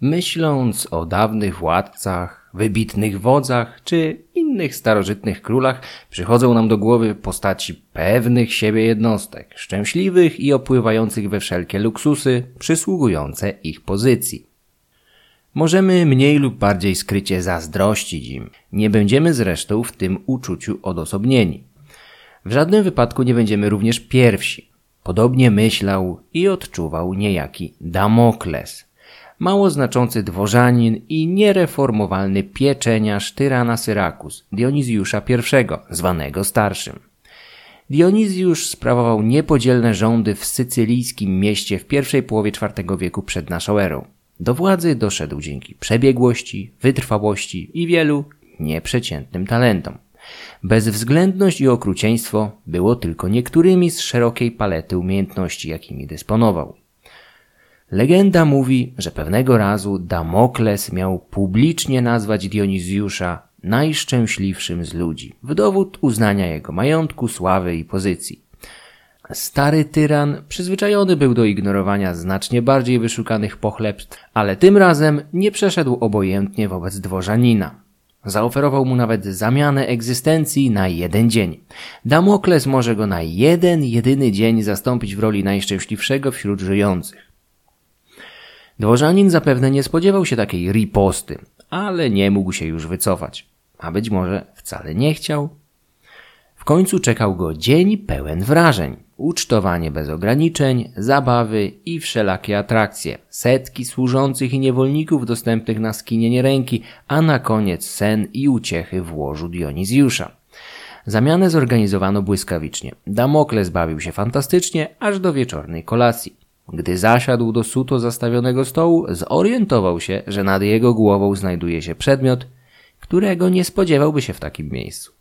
Myśląc o dawnych władcach, wybitnych wodzach czy innych starożytnych królach, przychodzą nam do głowy postaci pewnych siebie jednostek, szczęśliwych i opływających we wszelkie luksusy przysługujące ich pozycji. Możemy mniej lub bardziej skrycie zazdrościć im. Nie będziemy zresztą w tym uczuciu odosobnieni. W żadnym wypadku nie będziemy również pierwsi. Podobnie myślał i odczuwał niejaki Damokles, mało znaczący dworzanin i niereformowalny pieczeniarz tyrana Syrakus, Dionizjusza I, zwanego starszym. Dionizjusz sprawował niepodzielne rządy w sycylijskim mieście w pierwszej połowie IV wieku przed naszą erą. Do władzy doszedł dzięki przebiegłości, wytrwałości i wielu nieprzeciętnym talentom. Bezwzględność i okrucieństwo było tylko niektórymi z szerokiej palety umiejętności, jakimi dysponował. Legenda mówi, że pewnego razu Damokles miał publicznie nazwać Dionizjusza najszczęśliwszym z ludzi, w dowód uznania jego majątku, sławy i pozycji. Stary tyran przyzwyczajony był do ignorowania znacznie bardziej wyszukanych pochlebstw, ale tym razem nie przeszedł obojętnie wobec dworzanina. Zaoferował mu nawet zamianę egzystencji na jeden dzień. Damokles może go na jeden, jedyny dzień zastąpić w roli najszczęśliwszego wśród żyjących. Dworzanin zapewne nie spodziewał się takiej riposty, ale nie mógł się już wycofać. A być może wcale nie chciał. W końcu czekał go dzień pełen wrażeń. Ucztowanie bez ograniczeń, zabawy i wszelakie atrakcje, setki służących i niewolników dostępnych na skinienie ręki, a na koniec sen i uciechy w łożu Dionizjusza. Zamianę zorganizowano błyskawicznie. Damokles bawił się fantastycznie, aż do wieczornej kolacji. Gdy zasiadł do suto zastawionego stołu, zorientował się, że nad jego głową znajduje się przedmiot, którego nie spodziewałby się w takim miejscu.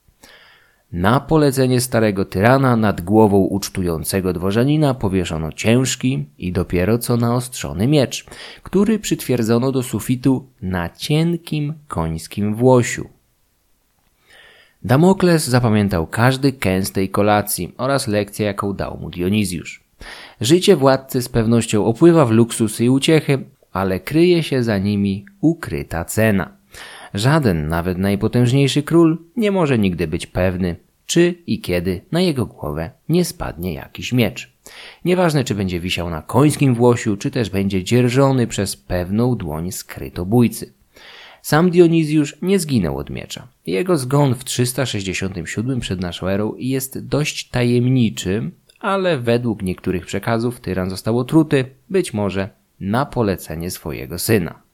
Na polecenie starego tyrana nad głową ucztującego dworzanina powieszono ciężki i dopiero co naostrzony miecz, który przytwierdzono do sufitu na cienkim końskim włosiu. Damokles zapamiętał każdy kęs tej kolacji oraz lekcję, jaką dał mu Dionizjusz. Życie władcy z pewnością opływa w luksusy i uciechy, ale kryje się za nimi ukryta cena. Żaden, nawet najpotężniejszy król, nie może nigdy być pewny, czy i kiedy na jego głowę nie spadnie jakiś miecz. Nieważne, czy będzie wisiał na końskim włosiu, czy też będzie dzierżony przez pewną dłoń skrytobójcy. Sam Dionizjusz nie zginął od miecza. Jego zgon w 367 przed naszą erą jest dość tajemniczy, ale według niektórych przekazów tyran został otruty, być może na polecenie swojego syna.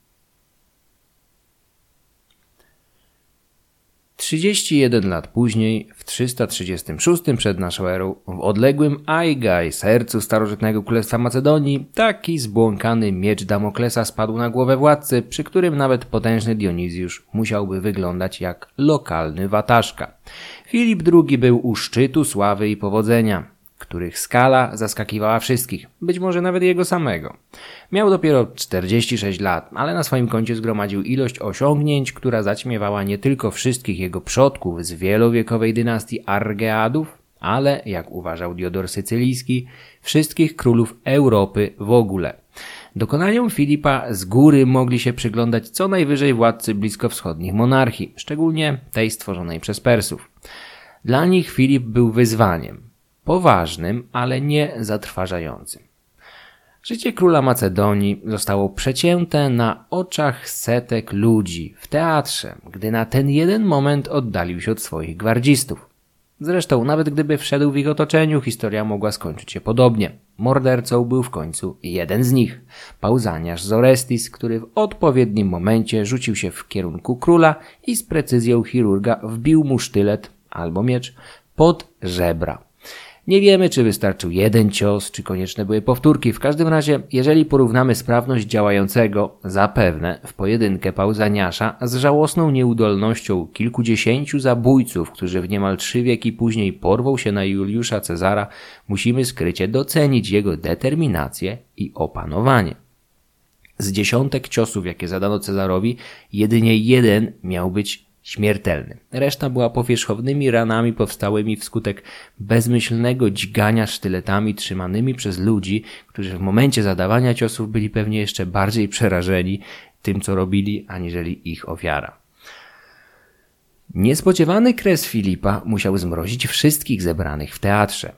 31 lat później, w 336 przed naszą erą, w odległym Aigaj, sercu starożytnego królestwa Macedonii, taki zbłąkany miecz Damoklesa spadł na głowę władcy, przy którym nawet potężny Dionizjusz musiałby wyglądać jak lokalny wataszka. Filip II był u szczytu sławy i powodzenia których skala zaskakiwała wszystkich, być może nawet jego samego. Miał dopiero 46 lat, ale na swoim koncie zgromadził ilość osiągnięć, która zaćmiewała nie tylko wszystkich jego przodków z wielowiekowej dynastii Argeadów, ale, jak uważał Diodor Sycylijski, wszystkich królów Europy w ogóle. Dokonaniom Filipa z góry mogli się przyglądać co najwyżej władcy bliskowschodnich monarchii, szczególnie tej stworzonej przez Persów. Dla nich Filip był wyzwaniem, poważnym, ale nie zatrważającym. Życie króla Macedonii zostało przecięte na oczach setek ludzi w teatrze, gdy na ten jeden moment oddalił się od swoich gwardzistów. Zresztą, nawet gdyby wszedł w ich otoczeniu, historia mogła skończyć się podobnie. Mordercą był w końcu jeden z nich, pauzaniarz Zorestis, który w odpowiednim momencie rzucił się w kierunku króla i z precyzją chirurga wbił mu sztylet albo miecz pod żebra. Nie wiemy, czy wystarczył jeden cios, czy konieczne były powtórki. W każdym razie, jeżeli porównamy sprawność działającego, zapewne, w pojedynkę Pauzaniasza z żałosną nieudolnością kilkudziesięciu zabójców, którzy w niemal trzy wieki później porwą się na Juliusza Cezara, musimy skrycie docenić jego determinację i opanowanie. Z dziesiątek ciosów, jakie zadano Cezarowi, jedynie jeden miał być śmiertelny. Reszta była powierzchownymi ranami powstałymi wskutek bezmyślnego dźgania sztyletami trzymanymi przez ludzi, którzy w momencie zadawania ciosów byli pewnie jeszcze bardziej przerażeni tym, co robili, aniżeli ich ofiara. Niespodziewany kres Filipa musiał zmrozić wszystkich zebranych w teatrze.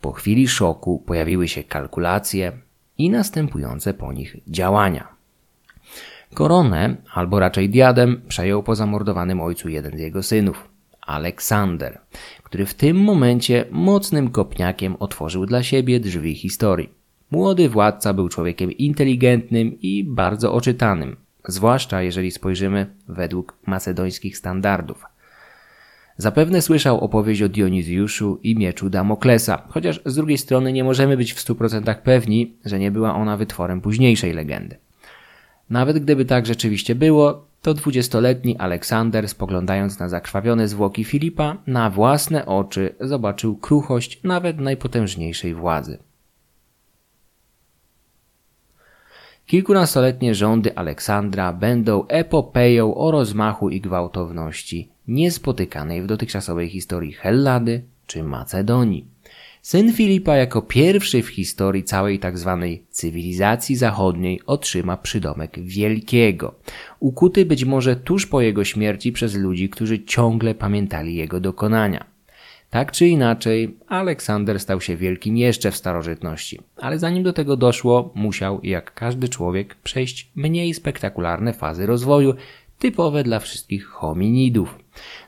Po chwili szoku pojawiły się kalkulacje i następujące po nich działania. Koronę, albo raczej diadem, przejął po zamordowanym ojcu jeden z jego synów, Aleksander, który w tym momencie mocnym kopniakiem otworzył dla siebie drzwi historii. Młody władca był człowiekiem inteligentnym i bardzo oczytanym, zwłaszcza jeżeli spojrzymy według macedońskich standardów. Zapewne słyszał opowieść o Dionizjuszu i mieczu Damoklesa, chociaż z drugiej strony nie możemy być w 100% pewni, że nie była ona wytworem późniejszej legendy. Nawet gdyby tak rzeczywiście było, to dwudziestoletni Aleksander, spoglądając na zakrwawione zwłoki Filipa, na własne oczy zobaczył kruchość nawet najpotężniejszej władzy. Kilkunastoletnie rządy Aleksandra będą epopeją o rozmachu i gwałtowności niespotykanej w dotychczasowej historii Hellady czy Macedonii. Syn Filipa jako pierwszy w historii całej tzw. Tak cywilizacji zachodniej otrzyma przydomek Wielkiego, ukuty być może tuż po jego śmierci przez ludzi, którzy ciągle pamiętali jego dokonania. Tak czy inaczej, Aleksander stał się wielkim jeszcze w starożytności, ale zanim do tego doszło, musiał, jak każdy człowiek, przejść mniej spektakularne fazy rozwoju, typowe dla wszystkich hominidów.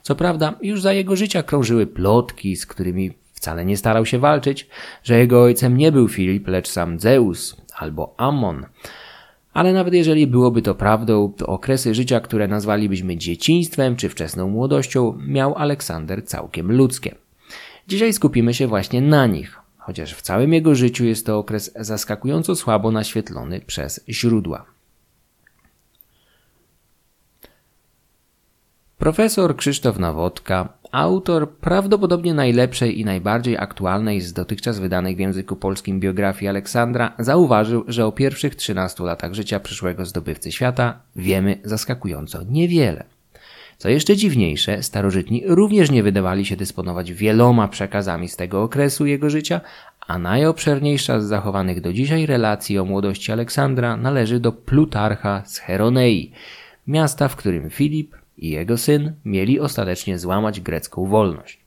Co prawda, już za jego życia krążyły plotki, z którymi wcale nie starał się walczyć, że jego ojcem nie był Filip, lecz sam Zeus albo Ammon. Ale nawet jeżeli byłoby to prawdą, to okresy życia, które nazwalibyśmy dzieciństwem czy wczesną młodością, miał Aleksander całkiem ludzkie. Dzisiaj skupimy się właśnie na nich, chociaż w całym jego życiu jest to okres zaskakująco słabo naświetlony przez źródła. Profesor Krzysztof Nawodka, autor prawdopodobnie najlepszej i najbardziej aktualnej z dotychczas wydanych w języku polskim biografii Aleksandra, zauważył, że o pierwszych 13 latach życia przyszłego zdobywcy świata wiemy zaskakująco niewiele. Co jeszcze dziwniejsze, starożytni również nie wydawali się dysponować wieloma przekazami z tego okresu jego życia, a najobszerniejsza z zachowanych do dzisiaj relacji o młodości Aleksandra należy do Plutarcha z Heronei, miasta, w którym Filip i jego syn mieli ostatecznie złamać grecką wolność.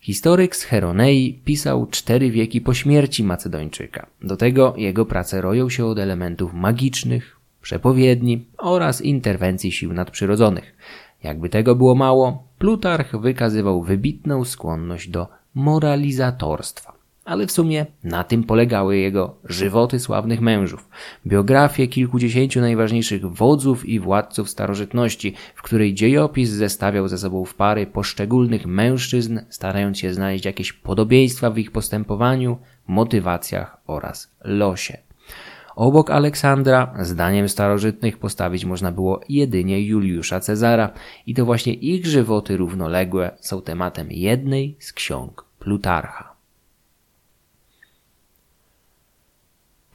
Historyk z Heronei pisał cztery wieki po śmierci Macedończyka. Do tego jego prace roją się od elementów magicznych, przepowiedni oraz interwencji sił nadprzyrodzonych. Jakby tego było mało, Plutarch wykazywał wybitną skłonność do moralizatorstwa ale w sumie na tym polegały jego żywoty sławnych mężów, biografie kilkudziesięciu najważniejszych wodzów i władców starożytności, w której dziejopis zestawiał ze sobą w pary poszczególnych mężczyzn, starając się znaleźć jakieś podobieństwa w ich postępowaniu, motywacjach oraz losie. Obok Aleksandra, zdaniem starożytnych, postawić można było jedynie Juliusza Cezara i to właśnie ich żywoty równoległe są tematem jednej z ksiąg Plutarcha.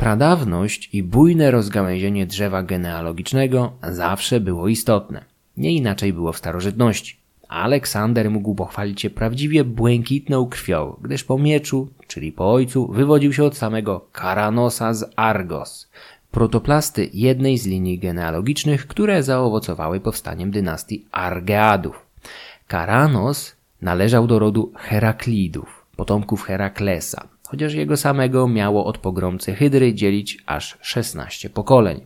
Pradawność i bujne rozgałęzienie drzewa genealogicznego zawsze było istotne. Nie inaczej było w starożytności. Aleksander mógł pochwalić się prawdziwie błękitną krwią, gdyż po mieczu, czyli po ojcu, wywodził się od samego Karanosa z Argos, protoplasty jednej z linii genealogicznych, które zaowocowały powstaniem dynastii Argeadów. Karanos należał do rodu Heraklidów, potomków Heraklesa, chociaż jego samego miało od pogromcy Hydry dzielić aż 16 pokoleń.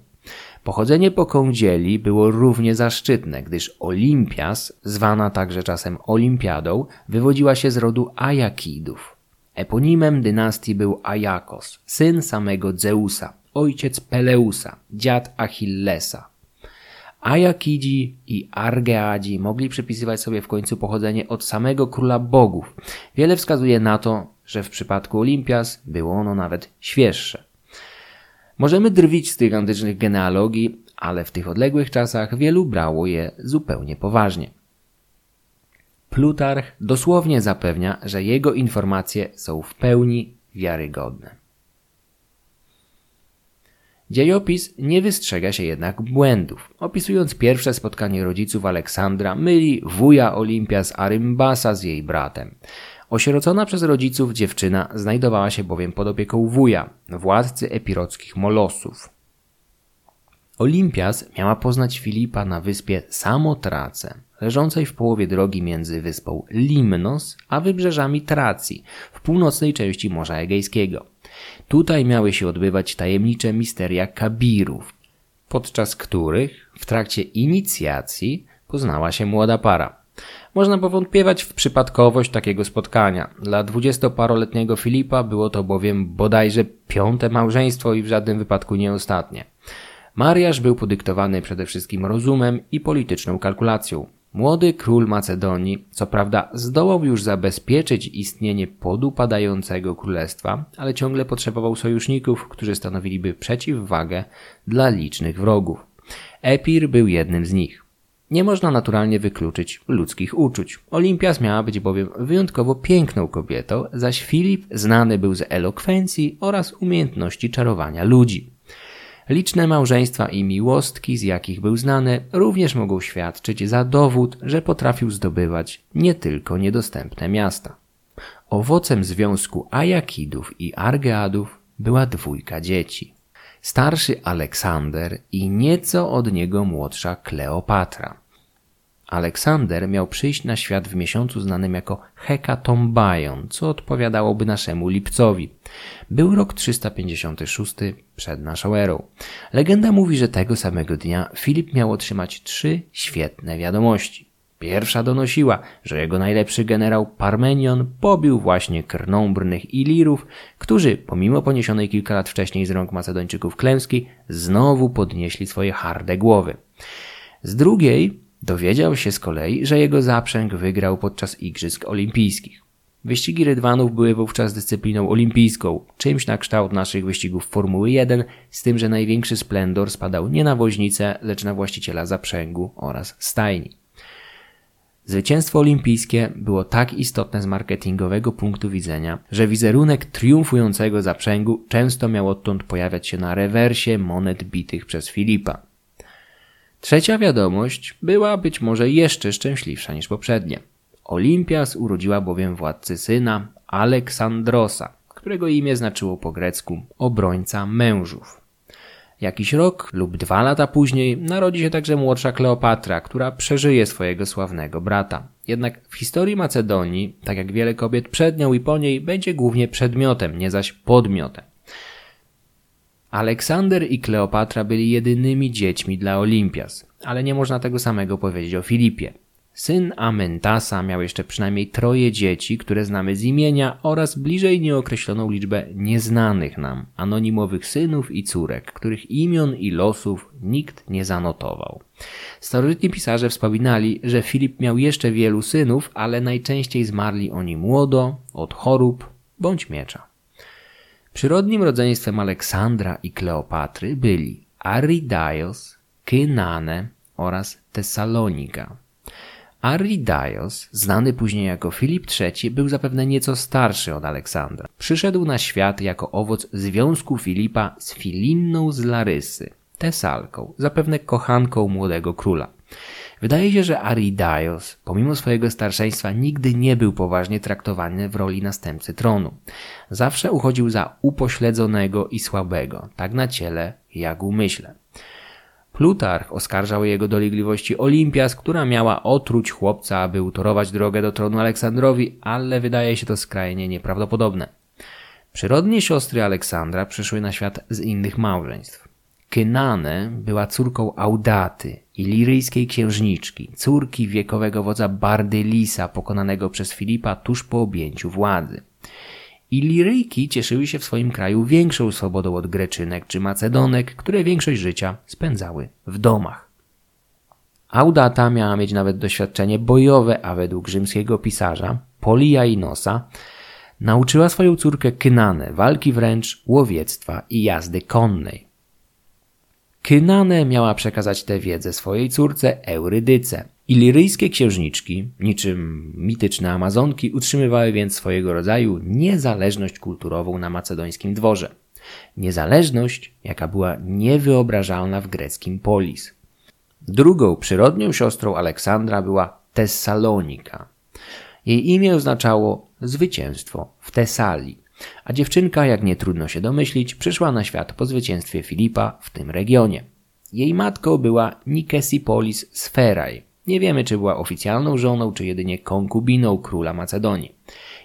Pochodzenie po kądzieli było równie zaszczytne, gdyż Olimpias, zwana także czasem Olimpiadą, wywodziła się z rodu Ajakidów. Eponimem dynastii był Ajakos, syn samego Zeusa, ojciec Peleusa, dziad Achillesa. Ajakidzi i Argeadzi mogli przypisywać sobie w końcu pochodzenie od samego króla bogów. Wiele wskazuje na to, że w przypadku Olimpias było ono nawet świeższe. Możemy drwić z tych antycznych genealogii, ale w tych odległych czasach wielu brało je zupełnie poważnie. Plutarch dosłownie zapewnia, że jego informacje są w pełni wiarygodne. Dziejopis nie wystrzega się jednak błędów. Opisując pierwsze spotkanie rodziców Aleksandra, myli wuja Olimpia z Arymbasa z jej bratem. Osierocona przez rodziców dziewczyna znajdowała się bowiem pod opieką wuja, władcy epirockich molosów. Olimpias miała poznać Filipa na wyspie Samotrace, leżącej w połowie drogi między wyspą Limnos a wybrzeżami Tracji w północnej części Morza Egejskiego. Tutaj miały się odbywać tajemnicze misteria kabirów, podczas których w trakcie inicjacji poznała się młoda para. Można powątpiewać w przypadkowość takiego spotkania. Dla dwudziestoparoletniego Filipa było to bowiem bodajże piąte małżeństwo i w żadnym wypadku nie ostatnie. Mariaż był podyktowany przede wszystkim rozumem i polityczną kalkulacją. Młody król Macedonii, co prawda, zdołał już zabezpieczyć istnienie podupadającego królestwa, ale ciągle potrzebował sojuszników, którzy stanowiliby przeciwwagę dla licznych wrogów. Epir był jednym z nich. Nie można naturalnie wykluczyć ludzkich uczuć. Olimpias miała być bowiem wyjątkowo piękną kobietą, zaś Filip znany był z elokwencji oraz umiejętności czarowania ludzi. Liczne małżeństwa i miłostki, z jakich był znany, również mogą świadczyć za dowód, że potrafił zdobywać nie tylko niedostępne miasta. Owocem związku Ajakidów i Argeadów była dwójka dzieci. Starszy Aleksander i nieco od niego młodsza Kleopatra. Aleksander miał przyjść na świat w miesiącu znanym jako Hekatombaion, co odpowiadałoby naszemu lipcowi. Był rok 356 przed naszą erą. Legenda mówi, że tego samego dnia Filip miał otrzymać trzy świetne wiadomości. Pierwsza donosiła, że jego najlepszy generał Parmenion pobił właśnie krnąbrnych Ilirów, którzy, pomimo poniesionej kilka lat wcześniej z rąk Macedończyków klęski, znowu podnieśli swoje harde głowy. Z drugiej Dowiedział się z kolei, że jego zaprzęg wygrał podczas Igrzysk Olimpijskich. Wyścigi rydwanów były wówczas dyscypliną olimpijską, czymś na kształt naszych wyścigów Formuły 1, z tym, że największy splendor spadał nie na woźnicę, lecz na właściciela zaprzęgu oraz stajni. Zwycięstwo olimpijskie było tak istotne z marketingowego punktu widzenia, że wizerunek triumfującego zaprzęgu często miał odtąd pojawiać się na rewersie monet bitych przez Filipa. Trzecia wiadomość była być może jeszcze szczęśliwsza niż poprzednie. Olimpias urodziła bowiem władcy syna Aleksandrosa, którego imię znaczyło po grecku obrońca mężów. Jakiś rok lub dwa lata później narodzi się także młodsza Kleopatra, która przeżyje swojego sławnego brata. Jednak w historii Macedonii, tak jak wiele kobiet przed nią i po niej, będzie głównie przedmiotem, nie zaś podmiotem. Aleksander i Kleopatra byli jedynymi dziećmi dla Olimpias, ale nie można tego samego powiedzieć o Filipie. Syn Amentasa miał jeszcze przynajmniej troje dzieci, które znamy z imienia oraz bliżej nieokreśloną liczbę nieznanych nam, anonimowych synów i córek, których imion i losów nikt nie zanotował. Starożytni pisarze wspominali, że Filip miał jeszcze wielu synów, ale najczęściej zmarli oni młodo, od chorób bądź miecza. Przyrodnim rodzeństwem Aleksandra i Kleopatry byli Aridaios, Kynane oraz Tesalonika. Aridaios, znany później jako Filip III, był zapewne nieco starszy od Aleksandra. Przyszedł na świat jako owoc związku Filipa z Filinną z Larysy, Tesalką, zapewne kochanką młodego króla. Wydaje się, że Aridaios, pomimo swojego starszeństwa, nigdy nie był poważnie traktowany w roli następcy tronu. Zawsze uchodził za upośledzonego i słabego, tak na ciele, jak umyśle. Plutarch oskarżał jego dolegliwości Olimpias, która miała otruć chłopca, aby utorować drogę do tronu Aleksandrowi, ale wydaje się to skrajnie nieprawdopodobne. Przyrodnie siostry Aleksandra przyszły na świat z innych małżeństw. Kynane była córką Audaty, iliryjskiej księżniczki, córki wiekowego wodza Bardylisa pokonanego przez Filipa tuż po objęciu władzy. Iliryjki cieszyły się w swoim kraju większą swobodą od Greczynek czy Macedonek, które większość życia spędzały w domach. Audata miała mieć nawet doświadczenie bojowe, a według rzymskiego pisarza Poliainosa nauczyła swoją córkę Kynanę walki wręcz, łowiectwa i jazdy konnej. Kynane miała przekazać tę wiedzę swojej córce Eurydyce. Iliryjskie księżniczki, niczym mityczne Amazonki, utrzymywały więc swojego rodzaju niezależność kulturową na macedońskim dworze. Niezależność, jaka była niewyobrażalna w greckim polis. Drugą przyrodnią siostrą Aleksandra była Tessalonika. Jej imię oznaczało zwycięstwo w Tesalii a dziewczynka, jak nie trudno się domyślić, przyszła na świat po zwycięstwie Filipa w tym regionie. Jej matką była Nikesipolis Sferaj. Nie wiemy, czy była oficjalną żoną, czy jedynie konkubiną króla Macedonii.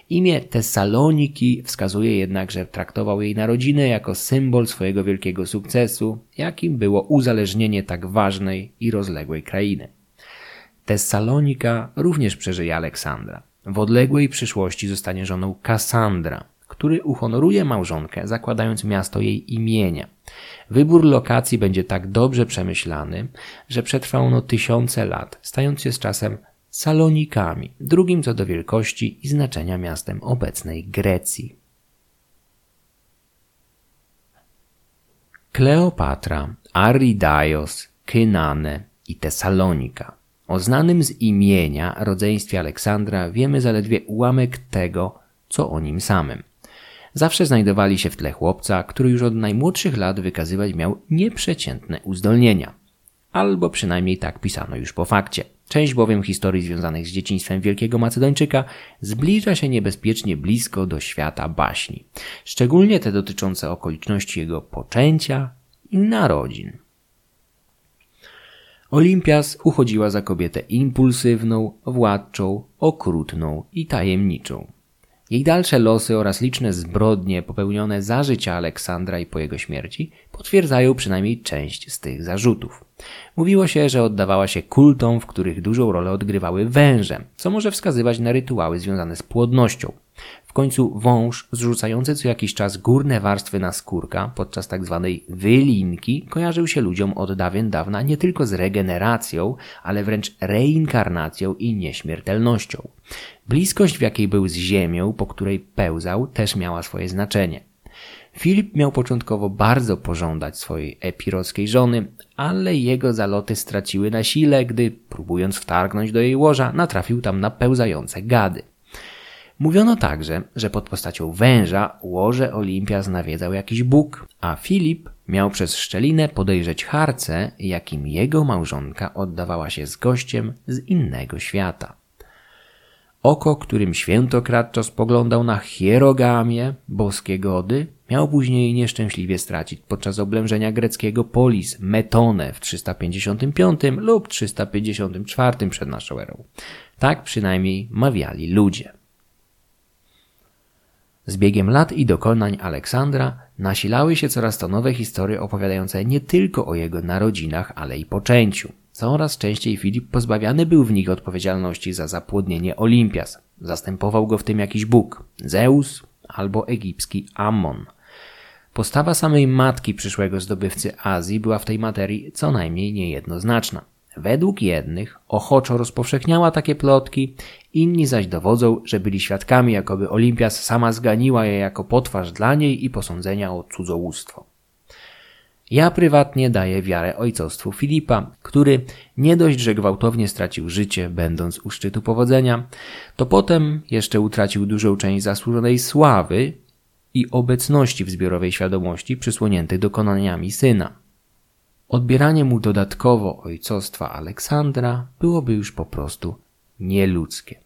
Imię Tesaloniki wskazuje jednak, że traktował jej narodziny jako symbol swojego wielkiego sukcesu, jakim było uzależnienie tak ważnej i rozległej krainy. Tesalonika również przeżyje Aleksandra. W odległej przyszłości zostanie żoną Kassandra, który uhonoruje małżonkę, zakładając miasto jej imienia. Wybór lokacji będzie tak dobrze przemyślany, że przetrwa ono tysiące lat, stając się z czasem Salonikami, drugim co do wielkości i znaczenia miastem obecnej Grecji. Kleopatra, Aridaios, Kynane i Tesalonika. O znanym z imienia rodzeństwie Aleksandra wiemy zaledwie ułamek tego, co o nim samym. Zawsze znajdowali się w tle chłopca, który już od najmłodszych lat wykazywać miał nieprzeciętne uzdolnienia. Albo przynajmniej tak pisano już po fakcie. Część bowiem historii związanych z dzieciństwem wielkiego Macedończyka zbliża się niebezpiecznie blisko do świata baśni, szczególnie te dotyczące okoliczności jego poczęcia i narodzin. Olimpias uchodziła za kobietę impulsywną, władczą, okrutną i tajemniczą. Jej dalsze losy oraz liczne zbrodnie popełnione za życia Aleksandra i po jego śmierci potwierdzają przynajmniej część z tych zarzutów. Mówiło się, że oddawała się kultom, w których dużą rolę odgrywały węże, co może wskazywać na rytuały związane z płodnością. W końcu wąż zrzucający co jakiś czas górne warstwy na skórka podczas tzw. Tak wylinki kojarzył się ludziom od dawien dawna nie tylko z regeneracją, ale wręcz reinkarnacją i nieśmiertelnością. Bliskość, w jakiej był z ziemią, po której pełzał, też miała swoje znaczenie. Filip miał początkowo bardzo pożądać swojej epirowskiej żony, ale jego zaloty straciły na sile, gdy, próbując wtargnąć do jej łoża, natrafił tam na pełzające gady. Mówiono także, że pod postacią węża łoże Olimpia nawiedzał jakiś bóg, a Filip miał przez szczelinę podejrzeć harce, jakim jego małżonka oddawała się z gościem z innego świata. Oko, którym świętokradczo spoglądał na hierogamię, boskie gody, miał później nieszczęśliwie stracić podczas oblężenia greckiego polis Metone w 355 lub 354 przed naszą erą. Tak przynajmniej mawiali ludzie. Z biegiem lat i dokonań Aleksandra nasilały się coraz to nowe historie opowiadające nie tylko o jego narodzinach, ale i poczęciu. Coraz częściej Filip pozbawiany był w nich odpowiedzialności za zapłodnienie Olimpias. Zastępował go w tym jakiś bóg, Zeus albo egipski Ammon. Postawa samej matki przyszłego zdobywcy Azji była w tej materii co najmniej niejednoznaczna. Według jednych ochoczo rozpowszechniała takie plotki, inni zaś dowodzą, że byli świadkami, jakoby Olimpias sama zganiła je jako potwarz dla niej i posądzenia o cudzołóstwo. Ja prywatnie daję wiarę ojcostwu Filipa, który nie dość, że gwałtownie stracił życie, będąc u szczytu powodzenia, to potem jeszcze utracił dużą część zasłużonej sławy i obecności w zbiorowej świadomości przysłoniętych dokonaniami syna. Odbieranie mu dodatkowo ojcostwa Aleksandra byłoby już po prostu nieludzkie.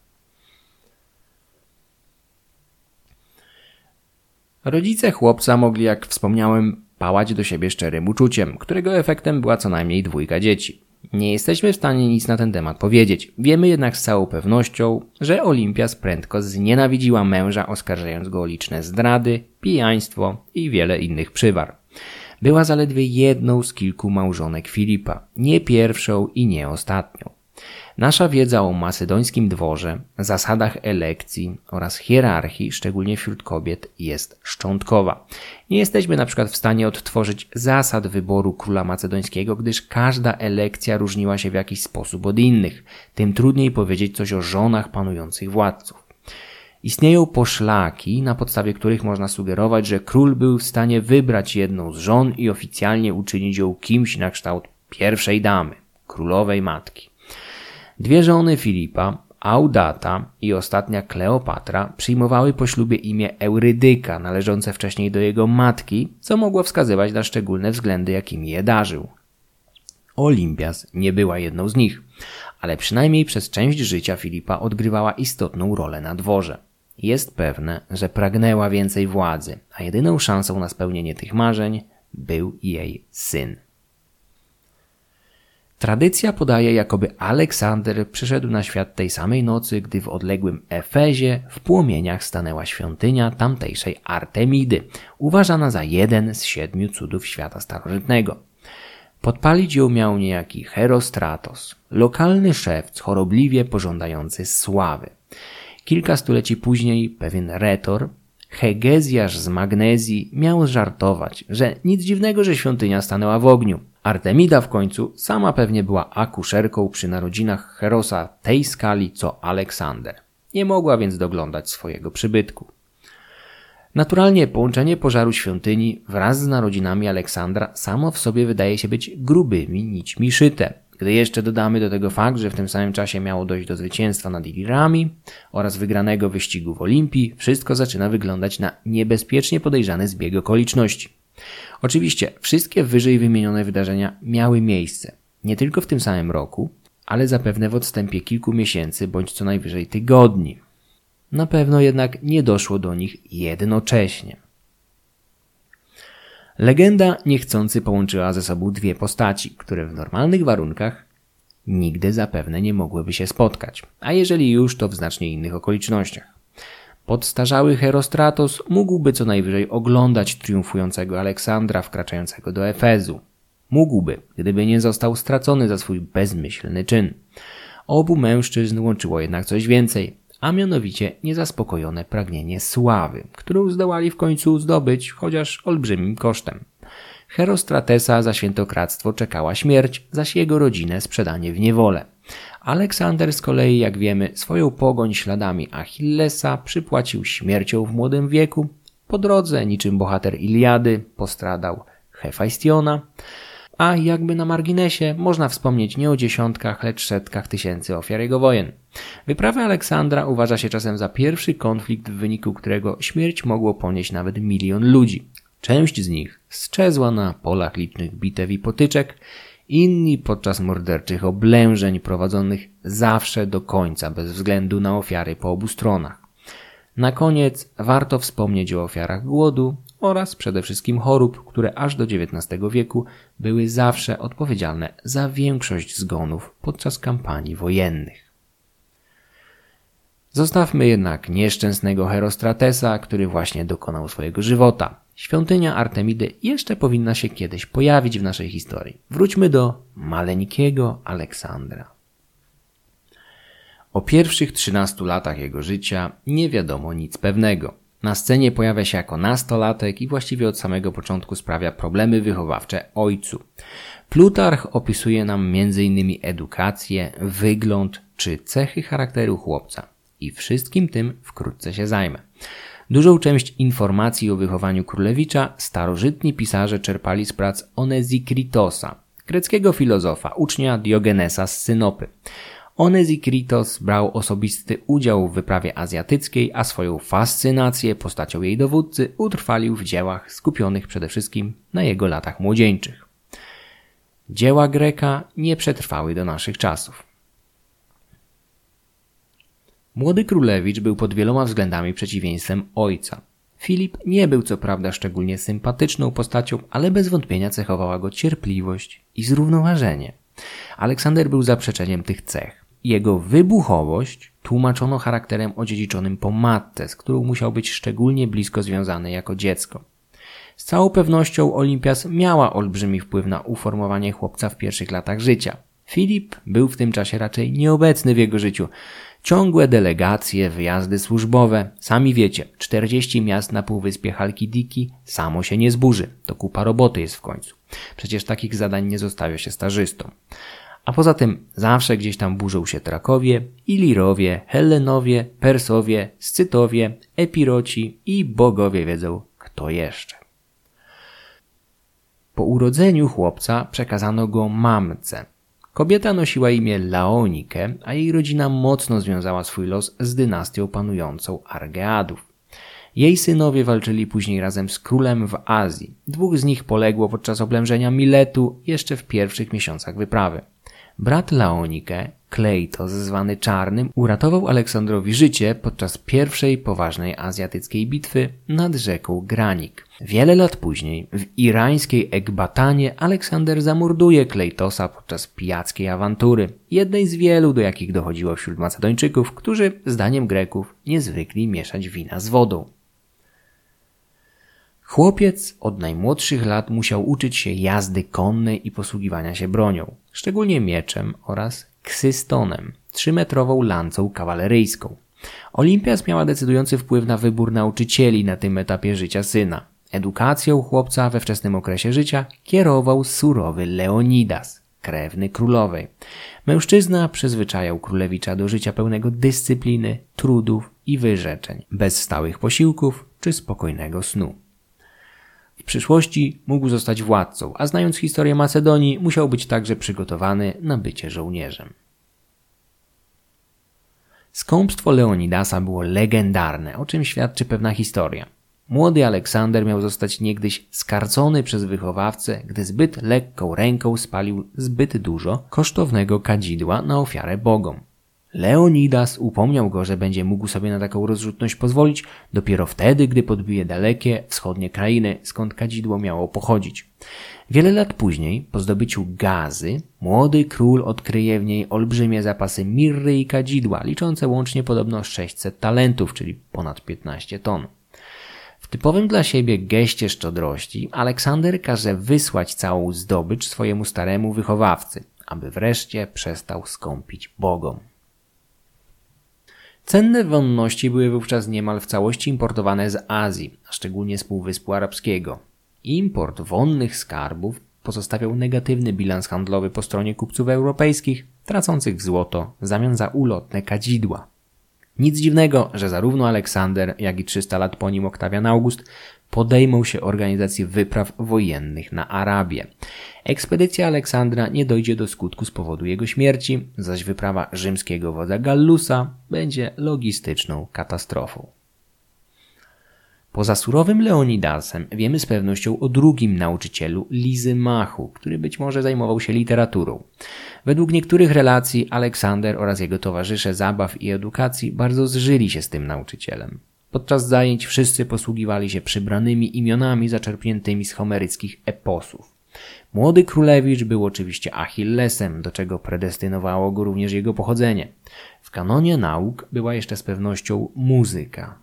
Rodzice chłopca mogli, jak wspomniałem, pałać do siebie szczerym uczuciem, którego efektem była co najmniej dwójka dzieci. Nie jesteśmy w stanie nic na ten temat powiedzieć. Wiemy jednak z całą pewnością, że Olimpias prędko znienawidziła męża, oskarżając go o liczne zdrady, pijaństwo i wiele innych przywar. Była zaledwie jedną z kilku małżonek Filipa, nie pierwszą i nie ostatnią. Nasza wiedza o macedońskim dworze, zasadach elekcji oraz hierarchii, szczególnie wśród kobiet, jest szczątkowa. Nie jesteśmy na przykład w stanie odtworzyć zasad wyboru króla macedońskiego, gdyż każda elekcja różniła się w jakiś sposób od innych. Tym trudniej powiedzieć coś o żonach panujących władców. Istnieją poszlaki, na podstawie których można sugerować, że król był w stanie wybrać jedną z żon i oficjalnie uczynić ją kimś na kształt pierwszej damy, królowej matki. Dwie żony Filipa, Audata i ostatnia Kleopatra przyjmowały po ślubie imię Eurydyka, należące wcześniej do jego matki, co mogło wskazywać na szczególne względy, jakimi je darzył. Olimpias nie była jedną z nich, ale przynajmniej przez część życia Filipa odgrywała istotną rolę na dworze. Jest pewne, że pragnęła więcej władzy, a jedyną szansą na spełnienie tych marzeń był jej syn. Tradycja podaje, jakoby Aleksander przyszedł na świat tej samej nocy, gdy w odległym Efezie w płomieniach stanęła świątynia tamtejszej Artemidy, uważana za jeden z siedmiu cudów świata starożytnego. Podpalić ją miał niejaki Herostratos, lokalny szewc chorobliwie pożądający sławy. Kilka stuleci później pewien retor, Hegezjasz z Magnezji, miał żartować, że nic dziwnego, że świątynia stanęła w ogniu. Artemida w końcu sama pewnie była akuszerką przy narodzinach Herosa tej skali co Aleksander. Nie mogła więc doglądać swojego przybytku. Naturalnie połączenie pożaru świątyni wraz z narodzinami Aleksandra samo w sobie wydaje się być grubymi nićmi szyte. Gdy jeszcze dodamy do tego fakt, że w tym samym czasie miało dojść do zwycięstwa nad Ilirami oraz wygranego wyścigu w Olimpii, wszystko zaczyna wyglądać na niebezpiecznie podejrzany zbieg okoliczności. Oczywiście wszystkie wyżej wymienione wydarzenia miały miejsce, nie tylko w tym samym roku, ale zapewne w odstępie kilku miesięcy bądź co najwyżej tygodni. Na pewno jednak nie doszło do nich jednocześnie. Legenda niechcący połączyła ze sobą dwie postaci, które w normalnych warunkach nigdy zapewne nie mogłyby się spotkać, a jeżeli już, to w znacznie innych okolicznościach. Podstarzały Herostratos mógłby co najwyżej oglądać triumfującego Aleksandra wkraczającego do Efezu. Mógłby, gdyby nie został stracony za swój bezmyślny czyn. Obu mężczyzn łączyło jednak coś więcej, a mianowicie niezaspokojone pragnienie sławy, którą zdołali w końcu zdobyć, chociaż olbrzymim kosztem. Herostratesa za świętokradztwo czekała śmierć, zaś jego rodzinę sprzedanie w niewolę. Aleksander z kolei, jak wiemy, swoją pogoń śladami Achillesa przypłacił śmiercią w młodym wieku. Po drodze, niczym bohater Iliady, postradał Hefajstiona, a jakby na marginesie można wspomnieć nie o dziesiątkach, lecz setkach tysięcy ofiar jego wojen. Wyprawa Aleksandra uważa się czasem za pierwszy konflikt, w wyniku którego śmierć mogło ponieść nawet milion ludzi. Część z nich sczezła na polach licznych bitew i potyczek, inni podczas morderczych oblężeń prowadzonych zawsze do końca, bez względu na ofiary po obu stronach. Na koniec warto wspomnieć o ofiarach głodu oraz przede wszystkim chorób, które aż do XIX wieku były zawsze odpowiedzialne za większość zgonów podczas kampanii wojennych. Zostawmy jednak nieszczęsnego Herostratesa, który właśnie dokonał swojego żywota. Świątynia Artemidy jeszcze powinna się kiedyś pojawić w naszej historii. Wróćmy do maleńkiego Aleksandra. O pierwszych 13 latach jego życia nie wiadomo nic pewnego. Na scenie pojawia się jako nastolatek i właściwie od samego początku sprawia problemy wychowawcze ojcu. Plutarch opisuje nam m.in. edukację, wygląd czy cechy charakteru chłopca. I wszystkim tym wkrótce się zajmę. Dużą część informacji o wychowaniu królewicza starożytni pisarze czerpali z prac Onezikritosa, greckiego filozofa, ucznia Diogenesa z Synopy. Onezikritos brał osobisty udział w wyprawie azjatyckiej, a swoją fascynację postacią jej dowódcy utrwalił w dziełach skupionych przede wszystkim na jego latach młodzieńczych. Dzieła Greka nie przetrwały do naszych czasów. Młody królewicz był pod wieloma względami przeciwieństwem ojca. Filip nie był co prawda szczególnie sympatyczną postacią, ale bez wątpienia cechowała go cierpliwość i zrównoważenie. Aleksander był zaprzeczeniem tych cech. Jego wybuchowość tłumaczono charakterem odziedziczonym po matce, z którą musiał być szczególnie blisko związany jako dziecko. Z całą pewnością Olimpias miała olbrzymi wpływ na uformowanie chłopca w pierwszych latach życia. Filip był w tym czasie raczej nieobecny w jego życiu. Ciągłe delegacje, wyjazdy służbowe. Sami wiecie, 40 miast na półwyspie Halkidiki samo się nie zburzy. To kupa roboty jest w końcu. Przecież takich zadań nie zostawia się stażystom. A poza tym zawsze gdzieś tam burzą się Trakowie, Ilirowie, Hellenowie, Persowie, Scytowie, Epiroci i bogowie wiedzą kto jeszcze. Po urodzeniu chłopca przekazano go mamce. Kobieta nosiła imię Laonikę, a jej rodzina mocno związała swój los z dynastią panującą Argeadów. Jej synowie walczyli później razem z królem w Azji. Dwóch z nich poległo podczas oblężenia Miletu jeszcze w pierwszych miesiącach wyprawy. Brat Laonike, Kleitos, zwany Czarnym, uratował Aleksandrowi życie podczas pierwszej poważnej azjatyckiej bitwy nad rzeką Granik. Wiele lat później, w irańskiej Ekbatanie, Aleksander zamorduje Kleitosa podczas pijackiej awantury, jednej z wielu, do jakich dochodziło wśród Macedończyków, którzy, zdaniem Greków, nie zwykli mieszać wina z wodą. Chłopiec od najmłodszych lat musiał uczyć się jazdy konnej i posługiwania się bronią, szczególnie mieczem oraz ksystonem, trzymetrową lancą kawaleryjską. Olimpias miała decydujący wpływ na wybór nauczycieli na tym etapie życia syna. Edukacją chłopca we wczesnym okresie życia kierował surowy Leonidas, krewny królowej. Mężczyzna przyzwyczajał królewicza do życia pełnego dyscypliny, trudów i wyrzeczeń, bez stałych posiłków czy spokojnego snu. W przyszłości mógł zostać władcą, a znając historię Macedonii, musiał być także przygotowany na bycie żołnierzem. Skąpstwo Leonidasa było legendarne, o czym świadczy pewna historia. Młody Aleksander miał zostać niegdyś skarcony przez wychowawcę, gdy zbyt lekką ręką spalił zbyt dużo kosztownego kadzidła na ofiarę bogom. Leonidas upomniał go, że będzie mógł sobie na taką rozrzutność pozwolić dopiero wtedy, gdy podbije dalekie wschodnie krainy, skąd kadzidło miało pochodzić. Wiele lat później, po zdobyciu gazy, młody król odkryje w niej olbrzymie zapasy mirry i kadzidła, liczące łącznie podobno 600 talentów, czyli ponad 15 ton. W typowym dla siebie geście szczodrości Aleksander każe wysłać całą zdobycz swojemu staremu wychowawcy, aby wreszcie przestał skąpić bogom. Cenne wonności były wówczas niemal w całości importowane z Azji, a szczególnie z Półwyspu Arabskiego. Import wonnych skarbów pozostawiał negatywny bilans handlowy po stronie kupców europejskich, tracących złoto w zamian za ulotne kadzidła. Nic dziwnego, że zarówno Aleksander, jak i 300 lat po nim Oktawian August podejmą się organizacji wypraw wojennych na Arabię. Ekspedycja Aleksandra nie dojdzie do skutku z powodu jego śmierci, zaś wyprawa rzymskiego wodza Gallusa będzie logistyczną katastrofą. Poza surowym Leonidasem wiemy z pewnością o drugim nauczycielu Lizymachu, który być może zajmował się literaturą. Według niektórych relacji Aleksander oraz jego towarzysze zabaw i edukacji bardzo zżyli się z tym nauczycielem. Podczas zajęć wszyscy posługiwali się przybranymi imionami zaczerpniętymi z homeryckich eposów. Młody królewicz był oczywiście Achillesem, do czego predestynowało go również jego pochodzenie. W kanonie nauk była jeszcze z pewnością muzyka.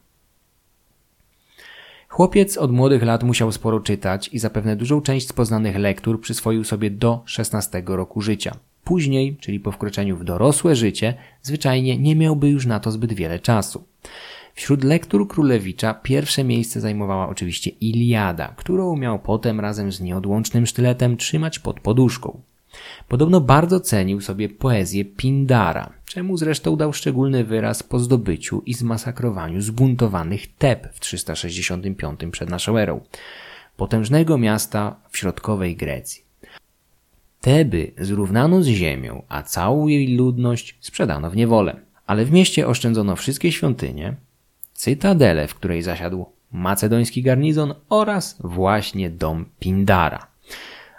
Chłopiec od młodych lat musiał sporo czytać i zapewne dużą część z poznanych lektur przyswoił sobie do 16 roku życia. Później, czyli po wkroczeniu w dorosłe życie, zwyczajnie nie miałby już na to zbyt wiele czasu. Wśród lektur Królewicza pierwsze miejsce zajmowała oczywiście Iliada, którą miał potem razem z nieodłącznym sztyletem trzymać pod poduszką. Podobno bardzo cenił sobie poezję Pindara, czemu zresztą dał szczególny wyraz po zdobyciu i zmasakrowaniu zbuntowanych Teb w 365 przed naszą erą, potężnego miasta w środkowej Grecji. Teby zrównano z ziemią, a całą jej ludność sprzedano w niewolę. Ale w mieście oszczędzono wszystkie świątynie, cytadelę, w której zasiadł macedoński garnizon oraz właśnie dom Pindara.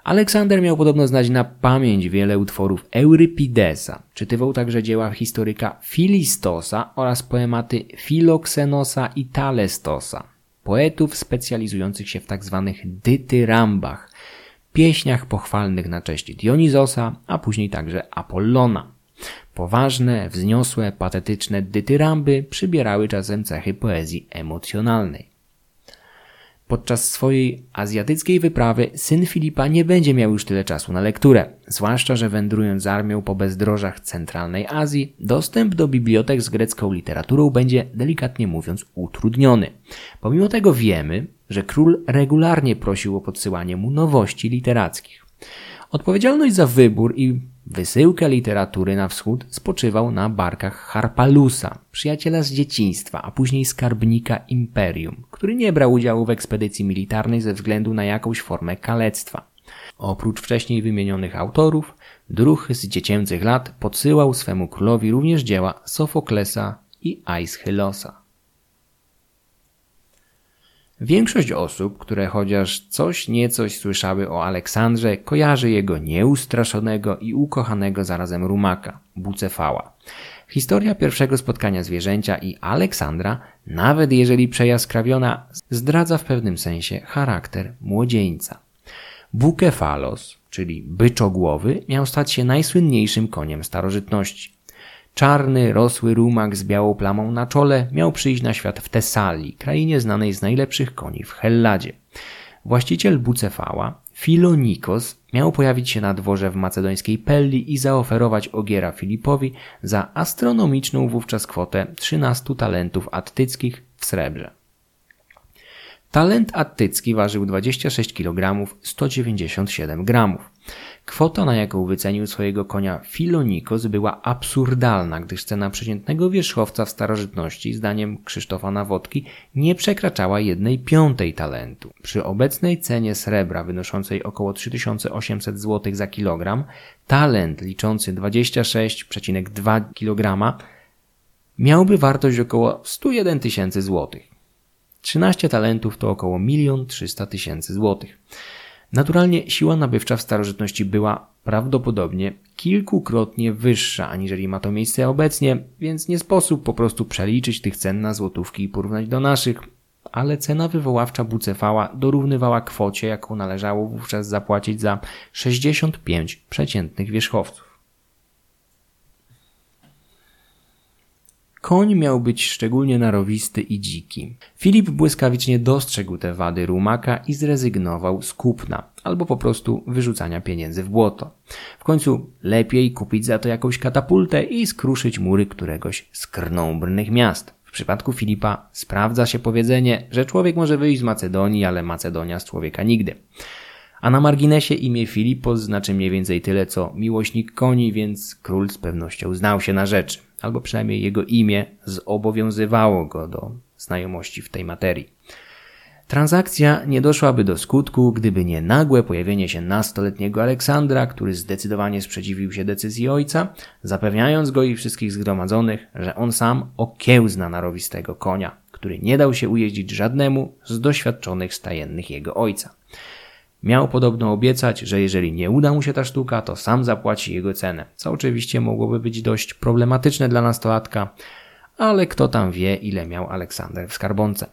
Aleksander miał podobno znać na pamięć wiele utworów Eurypidesa. Czytywał także dzieła historyka Filistosa oraz poematy Filoksenosa i Talestosa, poetów specjalizujących się w tzw. Tak dytyrambach, pieśniach pochwalnych na cześć Dionizosa, a później także Apollona. Poważne, wzniosłe, patetyczne dytyramby przybierały czasem cechy poezji emocjonalnej. Podczas swojej azjatyckiej wyprawy syn Filipa nie będzie miał już tyle czasu na lekturę, zwłaszcza, że wędrując z armią po bezdrożach centralnej Azji, dostęp do bibliotek z grecką literaturą będzie, delikatnie mówiąc, utrudniony. Pomimo tego wiemy, że król regularnie prosił o podsyłanie mu nowości literackich. Odpowiedzialność za wybór i wysyłkę literatury na wschód spoczywał na barkach Harpalusa, przyjaciela z dzieciństwa, a później skarbnika imperium, który nie brał udziału w ekspedycji militarnej ze względu na jakąś formę kalectwa. Oprócz wcześniej wymienionych autorów, druh z dziecięcych lat podsyłał swemu królowi również dzieła Sofoklesa i Aeschylosa. Większość osób, które chociaż coś niecoś słyszały o Aleksandrze, kojarzy jego nieustraszonego i ukochanego zarazem rumaka, Bucefała. Historia pierwszego spotkania zwierzęcia i Aleksandra, nawet jeżeli przejaskrawiona, zdradza w pewnym sensie charakter młodzieńca. Bukefalos, czyli byczogłowy, miał stać się najsłynniejszym koniem starożytności. Czarny, rosły rumak z białą plamą na czole miał przyjść na świat w Tesalii, krainie znanej z najlepszych koni w Helladzie. Właściciel Bucefała, Filonikos, miał pojawić się na dworze w macedońskiej Pelli i zaoferować ogiera Filipowi za astronomiczną wówczas kwotę 13 talentów attyckich w srebrze. Talent attycki ważył 26 kg 197 gramów. Kwota, na jaką wycenił swojego konia Filonikos, była absurdalna, gdyż cena przeciętnego wierzchowca w starożytności, zdaniem Krzysztofa Nawodki, nie przekraczała jednej piątej talentu. Przy obecnej cenie srebra wynoszącej około 3800 zł za kilogram, talent liczący 26,2 kg miałby wartość około 101 tysięcy złotych. 13 talentów to około 1 300 tysięcy złotych. Naturalnie siła nabywcza w starożytności była prawdopodobnie kilkukrotnie wyższa aniżeli ma to miejsce obecnie, więc nie sposób po prostu przeliczyć tych cen na złotówki i porównać do naszych, ale cena wywoławcza Bucefała dorównywała kwocie, jaką należało wówczas zapłacić za 65 przeciętnych wierzchowców. Koń miał być szczególnie narowisty i dziki. Filip błyskawicznie dostrzegł te wady rumaka i zrezygnował z kupna, albo po prostu wyrzucania pieniędzy w błoto. W końcu lepiej kupić za to jakąś katapultę i skruszyć mury któregoś z krnąbrnych miast. W przypadku Filipa sprawdza się powiedzenie, że człowiek może wyjść z Macedonii, ale Macedonia z człowieka nigdy. A na marginesie imię Filipos znaczy mniej więcej tyle co miłośnik koni, więc król z pewnością znał się na rzeczy albo przynajmniej jego imię zobowiązywało go do znajomości w tej materii. Transakcja nie doszłaby do skutku, gdyby nie nagłe pojawienie się nastoletniego Aleksandra, który zdecydowanie sprzeciwił się decyzji ojca, zapewniając go i wszystkich zgromadzonych, że on sam okiełzna narowistego konia, który nie dał się ujeździć żadnemu z doświadczonych stajennych jego ojca. Miał podobno obiecać, że jeżeli nie uda mu się ta sztuka, to sam zapłaci jego cenę, co oczywiście mogłoby być dość problematyczne dla nastolatka, ale kto tam wie, ile miał Aleksander w skarbonce.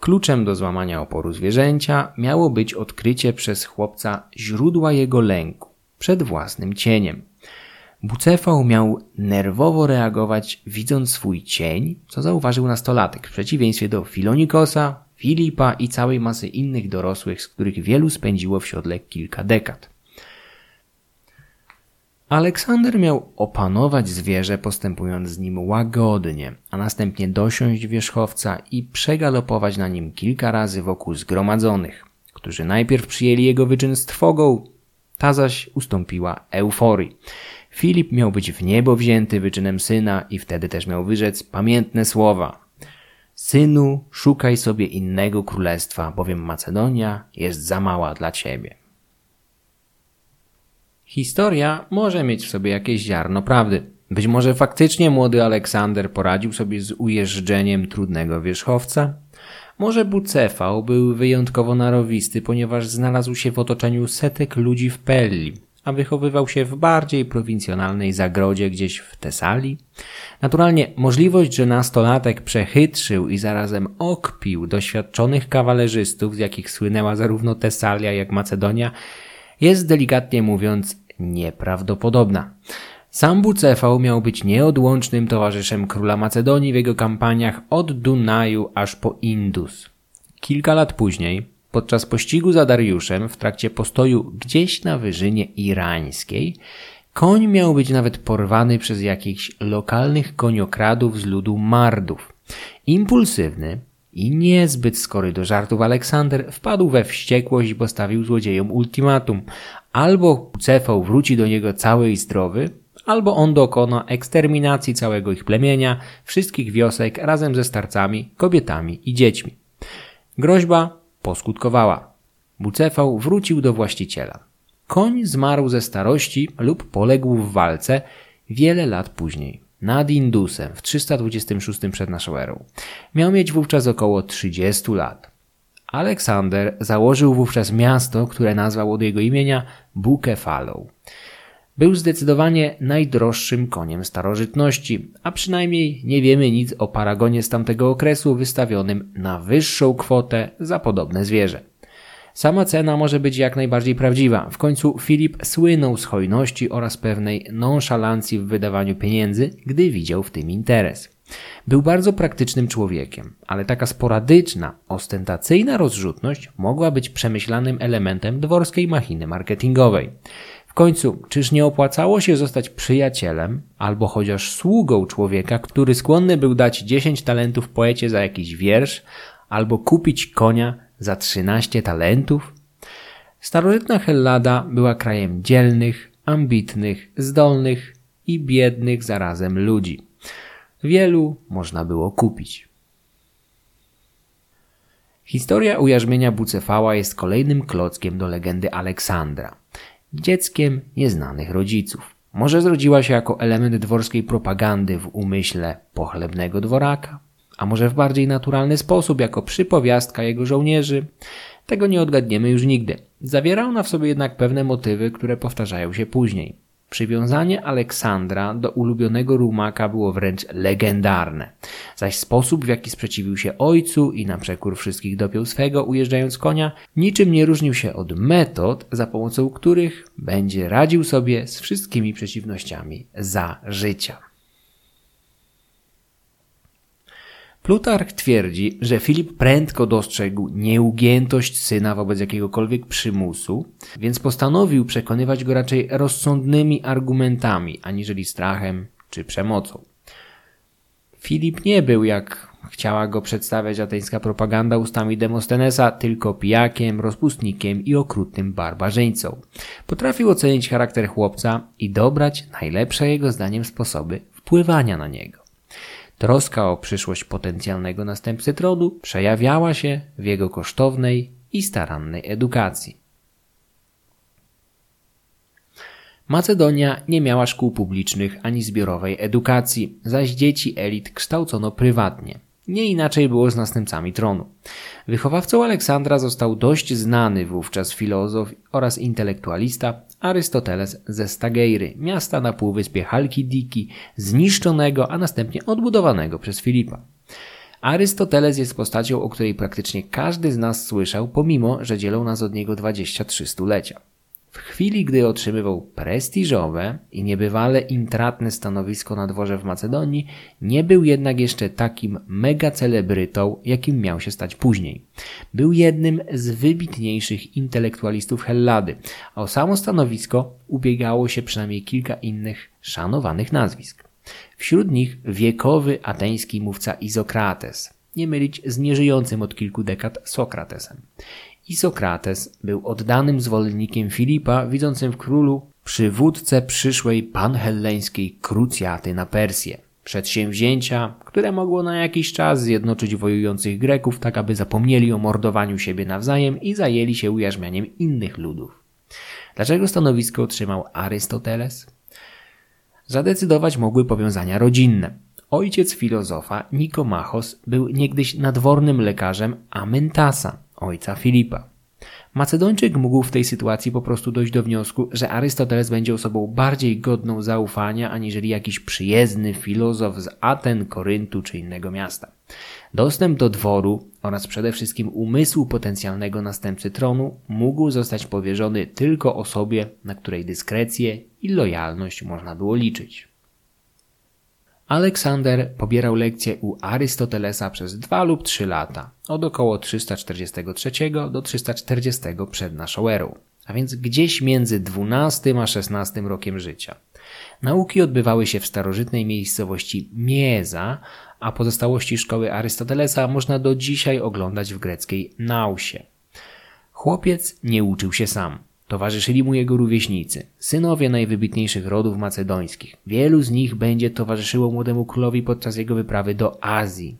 Kluczem do złamania oporu zwierzęcia miało być odkrycie przez chłopca źródła jego lęku przed własnym cieniem. Bucefał miał nerwowo reagować, widząc swój cień, co zauważył nastolatek, w przeciwieństwie do Filonikosa, Filipa i całej masy innych dorosłych, z których wielu spędziło w siodle kilka dekad. Aleksander miał opanować zwierzę, postępując z nim łagodnie, a następnie dosiąść wierzchowca i przegalopować na nim kilka razy wokół zgromadzonych, którzy najpierw przyjęli jego wyczyn z trwogą, ta zaś ustąpiła euforii. Filip miał być w niebo wzięty wyczynem syna i wtedy też miał wyrzec pamiętne słowa. Synu, szukaj sobie innego królestwa, bowiem Macedonia jest za mała dla ciebie. Historia może mieć w sobie jakieś ziarno prawdy. Być może faktycznie młody Aleksander poradził sobie z ujeżdżeniem trudnego wierzchowca. Może Bucefał był wyjątkowo narowisty, ponieważ znalazł się w otoczeniu setek ludzi w Pelli, a wychowywał się w bardziej prowincjonalnej zagrodzie gdzieś w Tesalii. Naturalnie możliwość, że nastolatek przechytrzył i zarazem okpił doświadczonych kawalerzystów, z jakich słynęła zarówno Tesalia jak Macedonia, jest delikatnie mówiąc nieprawdopodobna. Sam Bucefał miał być nieodłącznym towarzyszem króla Macedonii w jego kampaniach od Dunaju aż po Indus. Kilka lat później, podczas pościgu za Dariuszem w trakcie postoju gdzieś na wyżynie irańskiej, koń miał być nawet porwany przez jakichś lokalnych koniokradów z ludu Mardów. Impulsywny i niezbyt skory do żartów Aleksander wpadł we wściekłość i postawił złodziejom ultimatum. Albo Cefał wróci do niego cały i zdrowy, albo on dokona eksterminacji całego ich plemienia, wszystkich wiosek razem ze starcami, kobietami i dziećmi. Groźba poskutkowała. Bucefał wrócił do właściciela. Koń zmarł ze starości lub poległ w walce wiele lat później. nad Indusem w 326 przed naszą erą. Miał mieć wówczas około 30 lat. Aleksander założył wówczas miasto, które nazwał od jego imienia Bukefalą. Był zdecydowanie najdroższym koniem starożytności, a przynajmniej nie wiemy nic o paragonie z tamtego okresu wystawionym na wyższą kwotę za podobne zwierzę. Sama cena może być jak najbardziej prawdziwa. W końcu Filip słynął z hojności oraz pewnej nonszalancji w wydawaniu pieniędzy, gdy widział w tym interes. Był bardzo praktycznym człowiekiem, ale taka sporadyczna, ostentacyjna rozrzutność mogła być przemyślanym elementem dworskiej machiny marketingowej. W końcu, czyż nie opłacało się zostać przyjacielem albo chociaż sługą człowieka, który skłonny był dać 10 talentów poecie za jakiś wiersz, albo kupić konia za 13 talentów? Starożytna Hellada była krajem dzielnych, ambitnych, zdolnych i biednych zarazem ludzi. Wielu można było kupić. Historia ujarzmienia Bucefała jest kolejnym klockiem do legendy Aleksandra, dzieckiem nieznanych rodziców. Może zrodziła się jako element dworskiej propagandy w umyśle pochlebnego dworaka, a może w bardziej naturalny sposób, jako przypowiastka jego żołnierzy. Tego nie odgadniemy już nigdy. Zawiera ona w sobie jednak pewne motywy, które powtarzają się później. Przywiązanie Aleksandra do ulubionego rumaka było wręcz legendarne, zaś sposób w jaki sprzeciwił się ojcu i na przekór wszystkich dopiął swego ujeżdżając konia, niczym nie różnił się od metod, za pomocą których będzie radził sobie z wszystkimi przeciwnościami za życia. Plutarch twierdzi, że Filip prędko dostrzegł nieugiętość syna wobec jakiegokolwiek przymusu, więc postanowił przekonywać go raczej rozsądnymi argumentami, aniżeli strachem czy przemocą. Filip nie był, jak chciała go przedstawiać ateńska propaganda ustami Demostenesa, tylko pijakiem, rozpustnikiem i okrutnym barbarzyńcą. Potrafił ocenić charakter chłopca i dobrać najlepsze jego zdaniem sposoby wpływania na niego. Troska o przyszłość potencjalnego następcy tronu przejawiała się w jego kosztownej i starannej edukacji. Macedonia nie miała szkół publicznych ani zbiorowej edukacji, zaś dzieci elit kształcono prywatnie. Nie inaczej było z następcami tronu. Wychowawcą Aleksandra został dość znany wówczas filozof oraz intelektualista Arystoteles ze Stageiry, miasta na półwyspie Halkidiki, zniszczonego, a następnie odbudowanego przez Filipa. Arystoteles jest postacią, o której praktycznie każdy z nas słyszał, pomimo, że dzielą nas od niego 23 stulecia. W chwili, gdy otrzymywał prestiżowe i niebywale intratne stanowisko na dworze w Macedonii, nie był jednak jeszcze takim mega celebrytą, jakim miał się stać później. Był jednym z wybitniejszych intelektualistów Hellady, a o samo stanowisko ubiegało się przynajmniej kilka innych szanowanych nazwisk. Wśród nich wiekowy ateński mówca Izokrates, nie mylić z nieżyjącym od kilku dekad Sokratesem. Isokrates był oddanym zwolennikiem Filipa, widzącym w królu przywódcę przyszłej panhelleńskiej krucjaty na Persję. Przedsięwzięcia, które mogło na jakiś czas zjednoczyć wojujących Greków, tak aby zapomnieli o mordowaniu siebie nawzajem i zajęli się ujarzmianiem innych ludów. Dlaczego stanowisko otrzymał Arystoteles? Zadecydować mogły powiązania rodzinne. Ojciec filozofa Nikomachos był niegdyś nadwornym lekarzem Amyntasa, ojca Filipa. Macedończyk mógł w tej sytuacji po prostu dojść do wniosku, że Arystoteles będzie osobą bardziej godną zaufania aniżeli jakiś przyjezdny filozof z Aten, Koryntu czy innego miasta. Dostęp do dworu oraz przede wszystkim umysłu potencjalnego następcy tronu mógł zostać powierzony tylko osobie, na której dyskrecję i lojalność można było liczyć. Aleksander pobierał lekcje u Arystotelesa przez dwa lub trzy lata, od około 343 do 340 przed naszą erą, a więc gdzieś między XII a XVI rokiem życia. Nauki odbywały się w starożytnej miejscowości Mieza, a pozostałości szkoły Arystotelesa można do dzisiaj oglądać w greckiej Nausie. Chłopiec nie uczył się sam. Towarzyszyli mu jego rówieśnicy, synowie najwybitniejszych rodów macedońskich. Wielu z nich będzie towarzyszyło młodemu królowi podczas jego wyprawy do Azji.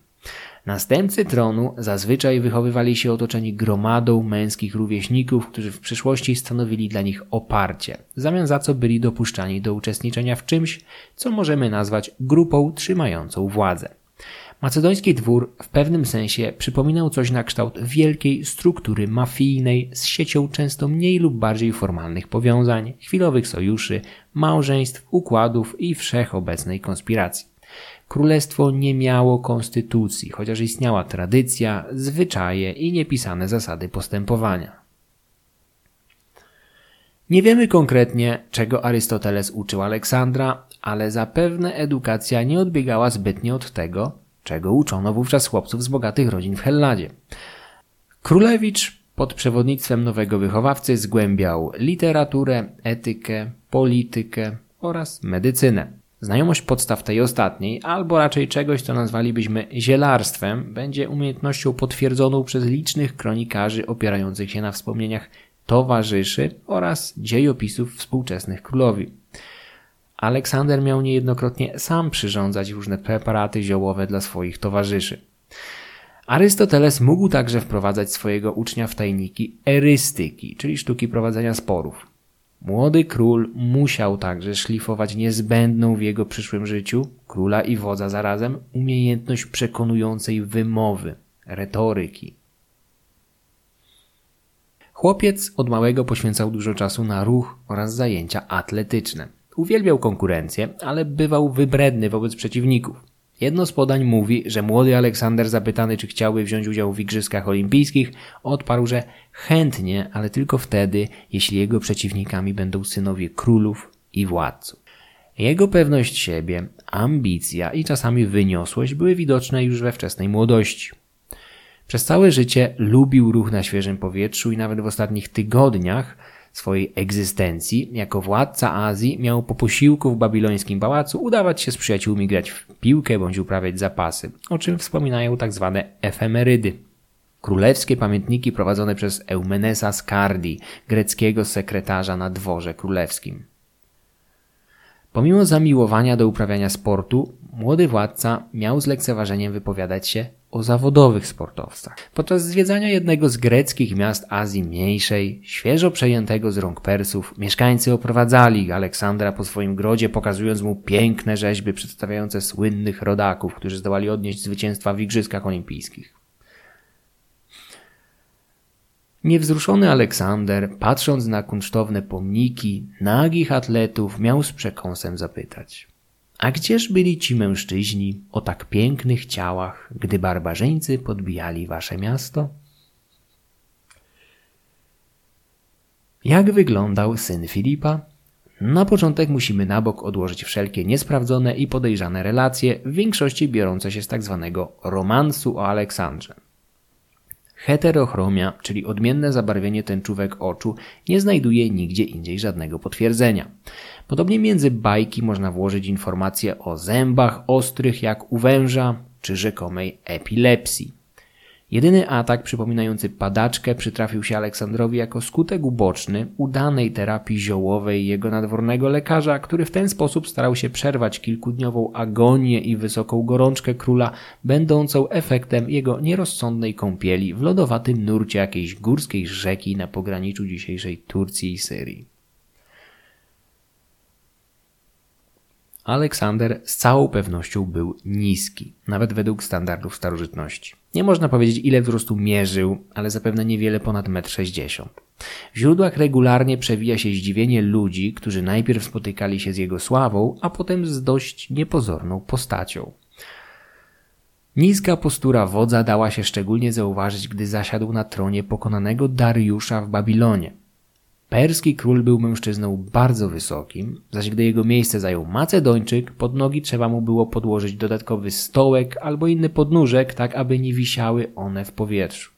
Następcy tronu zazwyczaj wychowywali się otoczeni gromadą męskich rówieśników, którzy w przyszłości stanowili dla nich oparcie, w zamian za co byli dopuszczani do uczestniczenia w czymś, co możemy nazwać grupą trzymającą władzę. Macedoński dwór w pewnym sensie przypominał coś na kształt wielkiej struktury mafijnej z siecią często mniej lub bardziej formalnych powiązań, chwilowych sojuszy, małżeństw, układów i wszechobecnej konspiracji. Królestwo nie miało konstytucji, chociaż istniała tradycja, zwyczaje i niepisane zasady postępowania. Nie wiemy konkretnie, czego Arystoteles uczył Aleksandra, ale zapewne edukacja nie odbiegała zbytnio od tego, czego uczono wówczas chłopców z bogatych rodzin w Helladzie. Królewicz pod przewodnictwem nowego wychowawcy zgłębiał literaturę, etykę, politykę oraz medycynę. Znajomość podstaw tej ostatniej, albo raczej czegoś, co nazwalibyśmy zielarstwem, będzie umiejętnością potwierdzoną przez licznych kronikarzy opierających się na wspomnieniach towarzyszy oraz dziejopisów współczesnych królowi. Aleksander miał niejednokrotnie sam przyrządzać różne preparaty ziołowe dla swoich towarzyszy. Arystoteles mógł także wprowadzać swojego ucznia w tajniki erystyki, czyli sztuki prowadzenia sporów. Młody król musiał także szlifować niezbędną w jego przyszłym życiu, króla i wodza zarazem, umiejętność przekonującej wymowy, retoryki. Chłopiec od małego poświęcał dużo czasu na ruch oraz zajęcia atletyczne. Uwielbiał konkurencję, ale bywał wybredny wobec przeciwników. Jedno z podań mówi, że młody Aleksander zapytany, czy chciałby wziąć udział w Igrzyskach Olimpijskich, odparł, że chętnie, ale tylko wtedy, jeśli jego przeciwnikami będą synowie królów i władców. Jego pewność siebie, ambicja i czasami wyniosłość były widoczne już we wczesnej młodości. Przez całe życie lubił ruch na świeżym powietrzu i nawet w ostatnich tygodniach swojej egzystencji jako władca Azji miał po posiłku w babilońskim pałacu udawać się z przyjaciółmi grać w piłkę bądź uprawiać zapasy, o czym wspominają tak zwane efemerydy. Królewskie pamiętniki prowadzone przez Eumenesa Skardi, greckiego sekretarza na dworze królewskim. Pomimo zamiłowania do uprawiania sportu, młody władca miał z lekceważeniem wypowiadać się o zawodowych sportowcach. Podczas zwiedzania jednego z greckich miast Azji Mniejszej, świeżo przejętego z rąk Persów, mieszkańcy oprowadzali Aleksandra po swoim grodzie, pokazując mu piękne rzeźby przedstawiające słynnych rodaków, którzy zdołali odnieść zwycięstwa w Igrzyskach Olimpijskich. Niewzruszony Aleksander, patrząc na kunsztowne pomniki nagich atletów, miał z przekąsem zapytać – a gdzież byli ci mężczyźni o tak pięknych ciałach, gdy barbarzyńcy podbijali wasze miasto? Jak wyglądał syn Filipa? Na początek musimy na bok odłożyć wszelkie niesprawdzone i podejrzane relacje, w większości biorące się z tak zwanego romansu o Aleksandrze. Heterochromia, czyli odmienne zabarwienie tęczówek oczu, nie znajduje nigdzie indziej żadnego potwierdzenia. Podobnie między bajki można włożyć informacje o zębach ostrych jak u węża czy rzekomej epilepsji. Jedyny atak przypominający padaczkę przytrafił się Aleksandrowi jako skutek uboczny udanej terapii ziołowej jego nadwornego lekarza, który w ten sposób starał się przerwać kilkudniową agonię i wysoką gorączkę króla, będącą efektem jego nierozsądnej kąpieli w lodowatym nurcie jakiejś górskiej rzeki na pograniczu dzisiejszej Turcji i Syrii. Aleksander z całą pewnością był niski, nawet według standardów starożytności. Nie można powiedzieć, ile wzrostu mierzył, ale zapewne niewiele ponad 1,60 m. W źródłach regularnie przewija się zdziwienie ludzi, którzy najpierw spotykali się z jego sławą, a potem z dość niepozorną postacią. Niska postura wodza dała się szczególnie zauważyć, gdy zasiadł na tronie pokonanego Dariusza w Babilonie. Perski król był mężczyzną bardzo wysokim, zaś gdy jego miejsce zajął Macedończyk, pod nogi trzeba mu było podłożyć dodatkowy stołek albo inny podnóżek, tak aby nie wisiały one w powietrzu.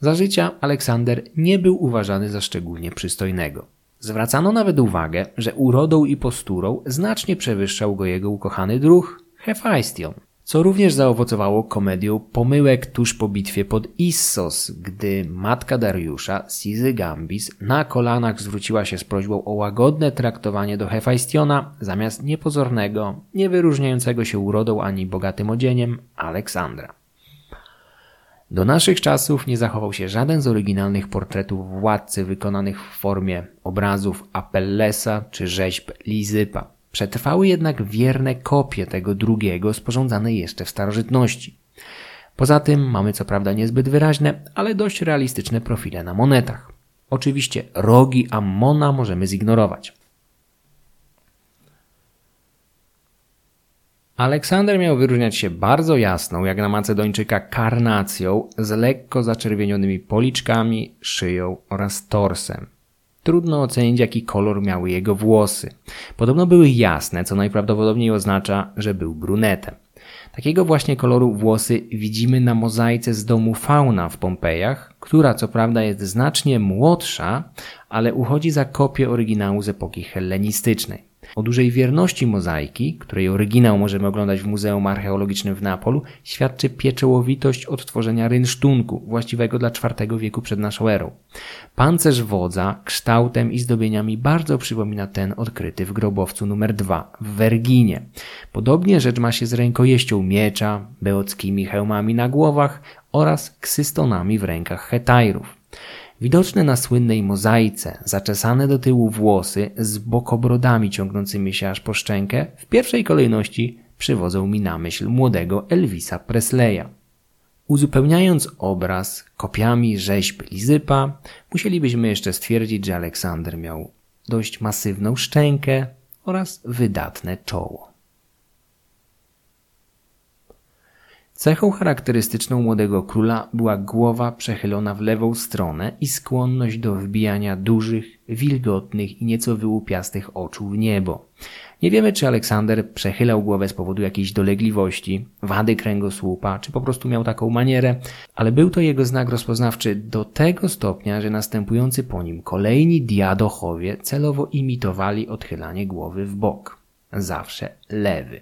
Za życia Aleksander nie był uważany za szczególnie przystojnego. Zwracano nawet uwagę, że urodą i posturą znacznie przewyższał go jego ukochany druh Hefajstion. Co również zaowocowało komedią pomyłek tuż po bitwie pod Issos, gdy matka Dariusza, Sizy Gambis, na kolanach zwróciła się z prośbą o łagodne traktowanie do Hefajstiona zamiast niepozornego, nie wyróżniającego się urodą ani bogatym odzieniem Aleksandra. Do naszych czasów nie zachował się żaden z oryginalnych portretów władcy wykonanych w formie obrazów Apellesa czy rzeźb Lizypa. Przetrwały jednak wierne kopie tego drugiego, sporządzane jeszcze w starożytności. Poza tym mamy co prawda niezbyt wyraźne, ale dość realistyczne profile na monetach. Oczywiście rogi Ammona możemy zignorować. Aleksander miał wyróżniać się bardzo jasną, jak na Macedończyka, karnacją z lekko zaczerwienionymi policzkami, szyją oraz torsem. Trudno ocenić, jaki kolor miały jego włosy. Podobno były jasne, co najprawdopodobniej oznacza, że był brunetem. Takiego właśnie koloru włosy widzimy na mozaice z domu Fauna w Pompejach, która co prawda jest znacznie młodsza, ale uchodzi za kopię oryginału z epoki hellenistycznej. O dużej wierności mozaiki, której oryginał możemy oglądać w Muzeum Archeologicznym w Neapolu, świadczy pieczołowitość odtworzenia rynsztunku, właściwego dla IV wieku przed naszą erą. Pancerz wodza kształtem i zdobieniami bardzo przypomina ten odkryty w grobowcu numer 2 w Werginie. Podobnie rzecz ma się z rękojeścią miecza, beockimi hełmami na głowach oraz ksystonami w rękach hetajrów. Widoczne na słynnej mozaice, zaczesane do tyłu włosy z bokobrodami ciągnącymi się aż po szczękę, w pierwszej kolejności przywodzą mi na myśl młodego Elvisa Presleya. Uzupełniając obraz kopiami rzeźb Lizypa, musielibyśmy jeszcze stwierdzić, że Aleksander miał dość masywną szczękę oraz wydatne czoło. Cechą charakterystyczną młodego króla była głowa przechylona w lewą stronę i skłonność do wbijania dużych, wilgotnych i nieco wyłupiastych oczu w niebo. Nie wiemy, czy Aleksander przechylał głowę z powodu jakiejś dolegliwości, wady kręgosłupa, czy po prostu miał taką manierę, ale był to jego znak rozpoznawczy do tego stopnia, że następujący po nim kolejni diadochowie celowo imitowali odchylanie głowy w bok. Zawsze lewy.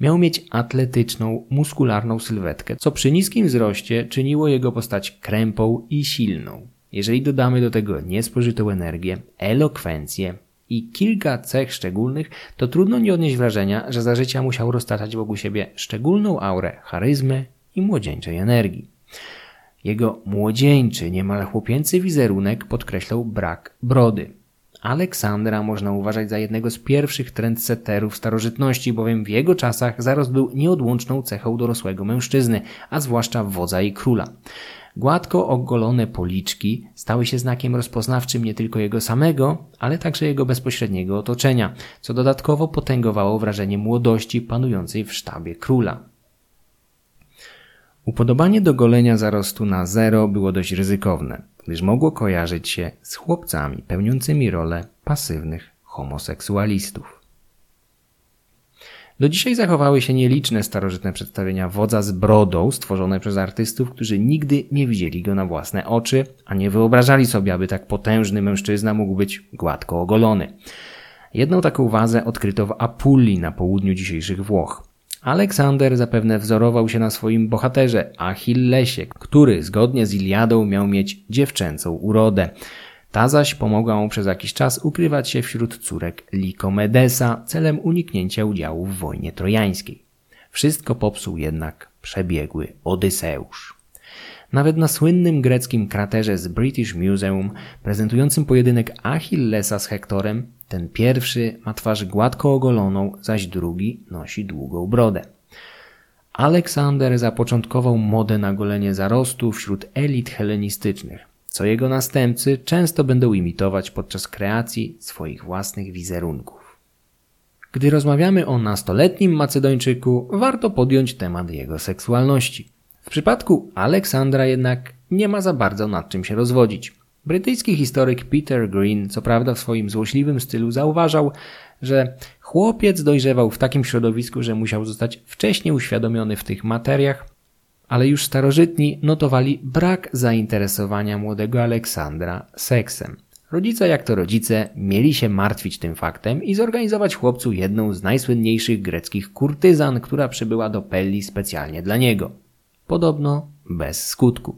Miał mieć atletyczną, muskularną sylwetkę, co przy niskim wzroście czyniło jego postać krępą i silną. Jeżeli dodamy do tego niespożytą energię, elokwencję i kilka cech szczególnych, to trudno nie odnieść wrażenia, że za życia musiał roztaczać wokół siebie szczególną aurę charyzmy i młodzieńczej energii. Jego młodzieńczy, niemal chłopięcy wizerunek podkreślał brak brody. Aleksandra można uważać za jednego z pierwszych trendsetterów starożytności, bowiem w jego czasach zarost był nieodłączną cechą dorosłego mężczyzny, a zwłaszcza wodza i króla. Gładko ogolone policzki stały się znakiem rozpoznawczym nie tylko jego samego, ale także jego bezpośredniego otoczenia, co dodatkowo potęgowało wrażenie młodości panującej w sztabie króla. Upodobanie do golenia zarostu na zero było dość ryzykowne gdyż mogło kojarzyć się z chłopcami pełniącymi rolę pasywnych homoseksualistów. Do dzisiaj zachowały się nieliczne starożytne przedstawienia wodza z brodą stworzone przez artystów, którzy nigdy nie widzieli go na własne oczy, a nie wyobrażali sobie, aby tak potężny mężczyzna mógł być gładko ogolony. Jedną taką wazę odkryto w Apulii na południu dzisiejszych Włoch. Aleksander zapewne wzorował się na swoim bohaterze Achillesie, który zgodnie z Iliadą miał mieć dziewczęcą urodę. Ta zaś pomogła mu przez jakiś czas ukrywać się wśród córek Likomedesa celem uniknięcia udziału w wojnie trojańskiej. Wszystko popsuł jednak przebiegły Odyseusz. Nawet na słynnym greckim kraterze z British Museum, prezentującym pojedynek Achillesa z Hektorem, ten pierwszy ma twarz gładko ogoloną, zaś drugi nosi długą brodę. Aleksander zapoczątkował modę na golenie zarostu wśród elit helenistycznych, co jego następcy często będą imitować podczas kreacji swoich własnych wizerunków. Gdy rozmawiamy o nastoletnim Macedończyku, warto podjąć temat jego seksualności. W przypadku Aleksandra jednak nie ma za bardzo nad czym się rozwodzić. Brytyjski historyk Peter Green, co prawda w swoim złośliwym stylu, zauważał, że chłopiec dojrzewał w takim środowisku, że musiał zostać wcześniej uświadomiony w tych materiach, ale już starożytni notowali brak zainteresowania młodego Aleksandra seksem. Rodzice, jak to rodzice, mieli się martwić tym faktem i zorganizować chłopcu jedną z najsłynniejszych greckich kurtyzan, która przybyła do Pelli specjalnie dla niego. Podobno bez skutku.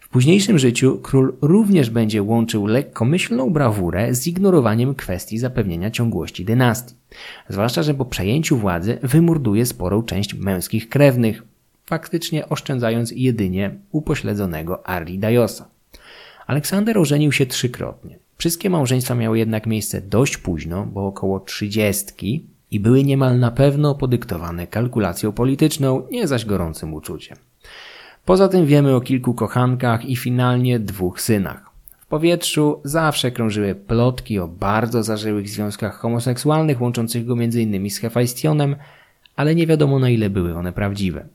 W późniejszym życiu król również będzie łączył lekkomyślną brawurę z ignorowaniem kwestii zapewnienia ciągłości dynastii. Zwłaszcza, że po przejęciu władzy wymorduje sporą część męskich krewnych, faktycznie oszczędzając jedynie upośledzonego Arlidajosa. Aleksander ożenił się trzykrotnie. Wszystkie małżeństwa miały jednak miejsce dość późno, bo około trzydziestki i były niemal na pewno podyktowane kalkulacją polityczną, nie zaś gorącym uczuciem. Poza tym wiemy o kilku kochankach i finalnie dwóch synach. W powietrzu zawsze krążyły plotki o bardzo zażyłych związkach homoseksualnych łączących go m.in. z Hefajstionem, ale nie wiadomo na ile były one prawdziwe.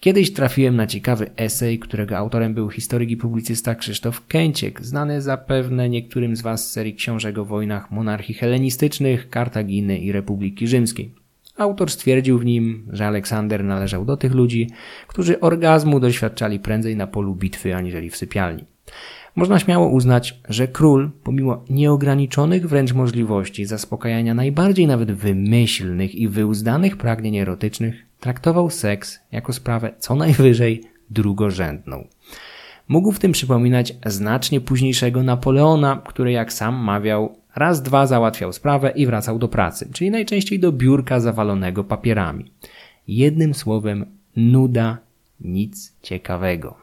Kiedyś trafiłem na ciekawy esej, którego autorem był historyk i publicysta Krzysztof Kęciek, znany zapewne niektórym z Was z serii książek o wojnach monarchii helenistycznych, Kartaginy i Republiki Rzymskiej. Autor stwierdził w nim, że Aleksander należał do tych ludzi, którzy orgazmu doświadczali prędzej na polu bitwy aniżeli w sypialni. Można śmiało uznać, że król, pomimo nieograniczonych wręcz możliwości zaspokajania najbardziej nawet wymyślnych i wyuzdanych pragnień erotycznych, traktował seks jako sprawę co najwyżej drugorzędną. Mógł w tym przypominać znacznie późniejszego Napoleona, który jak sam mawiał, raz dwa załatwiał sprawę i wracał do pracy, czyli najczęściej do biurka zawalonego papierami. Jednym słowem, nuda, nic ciekawego.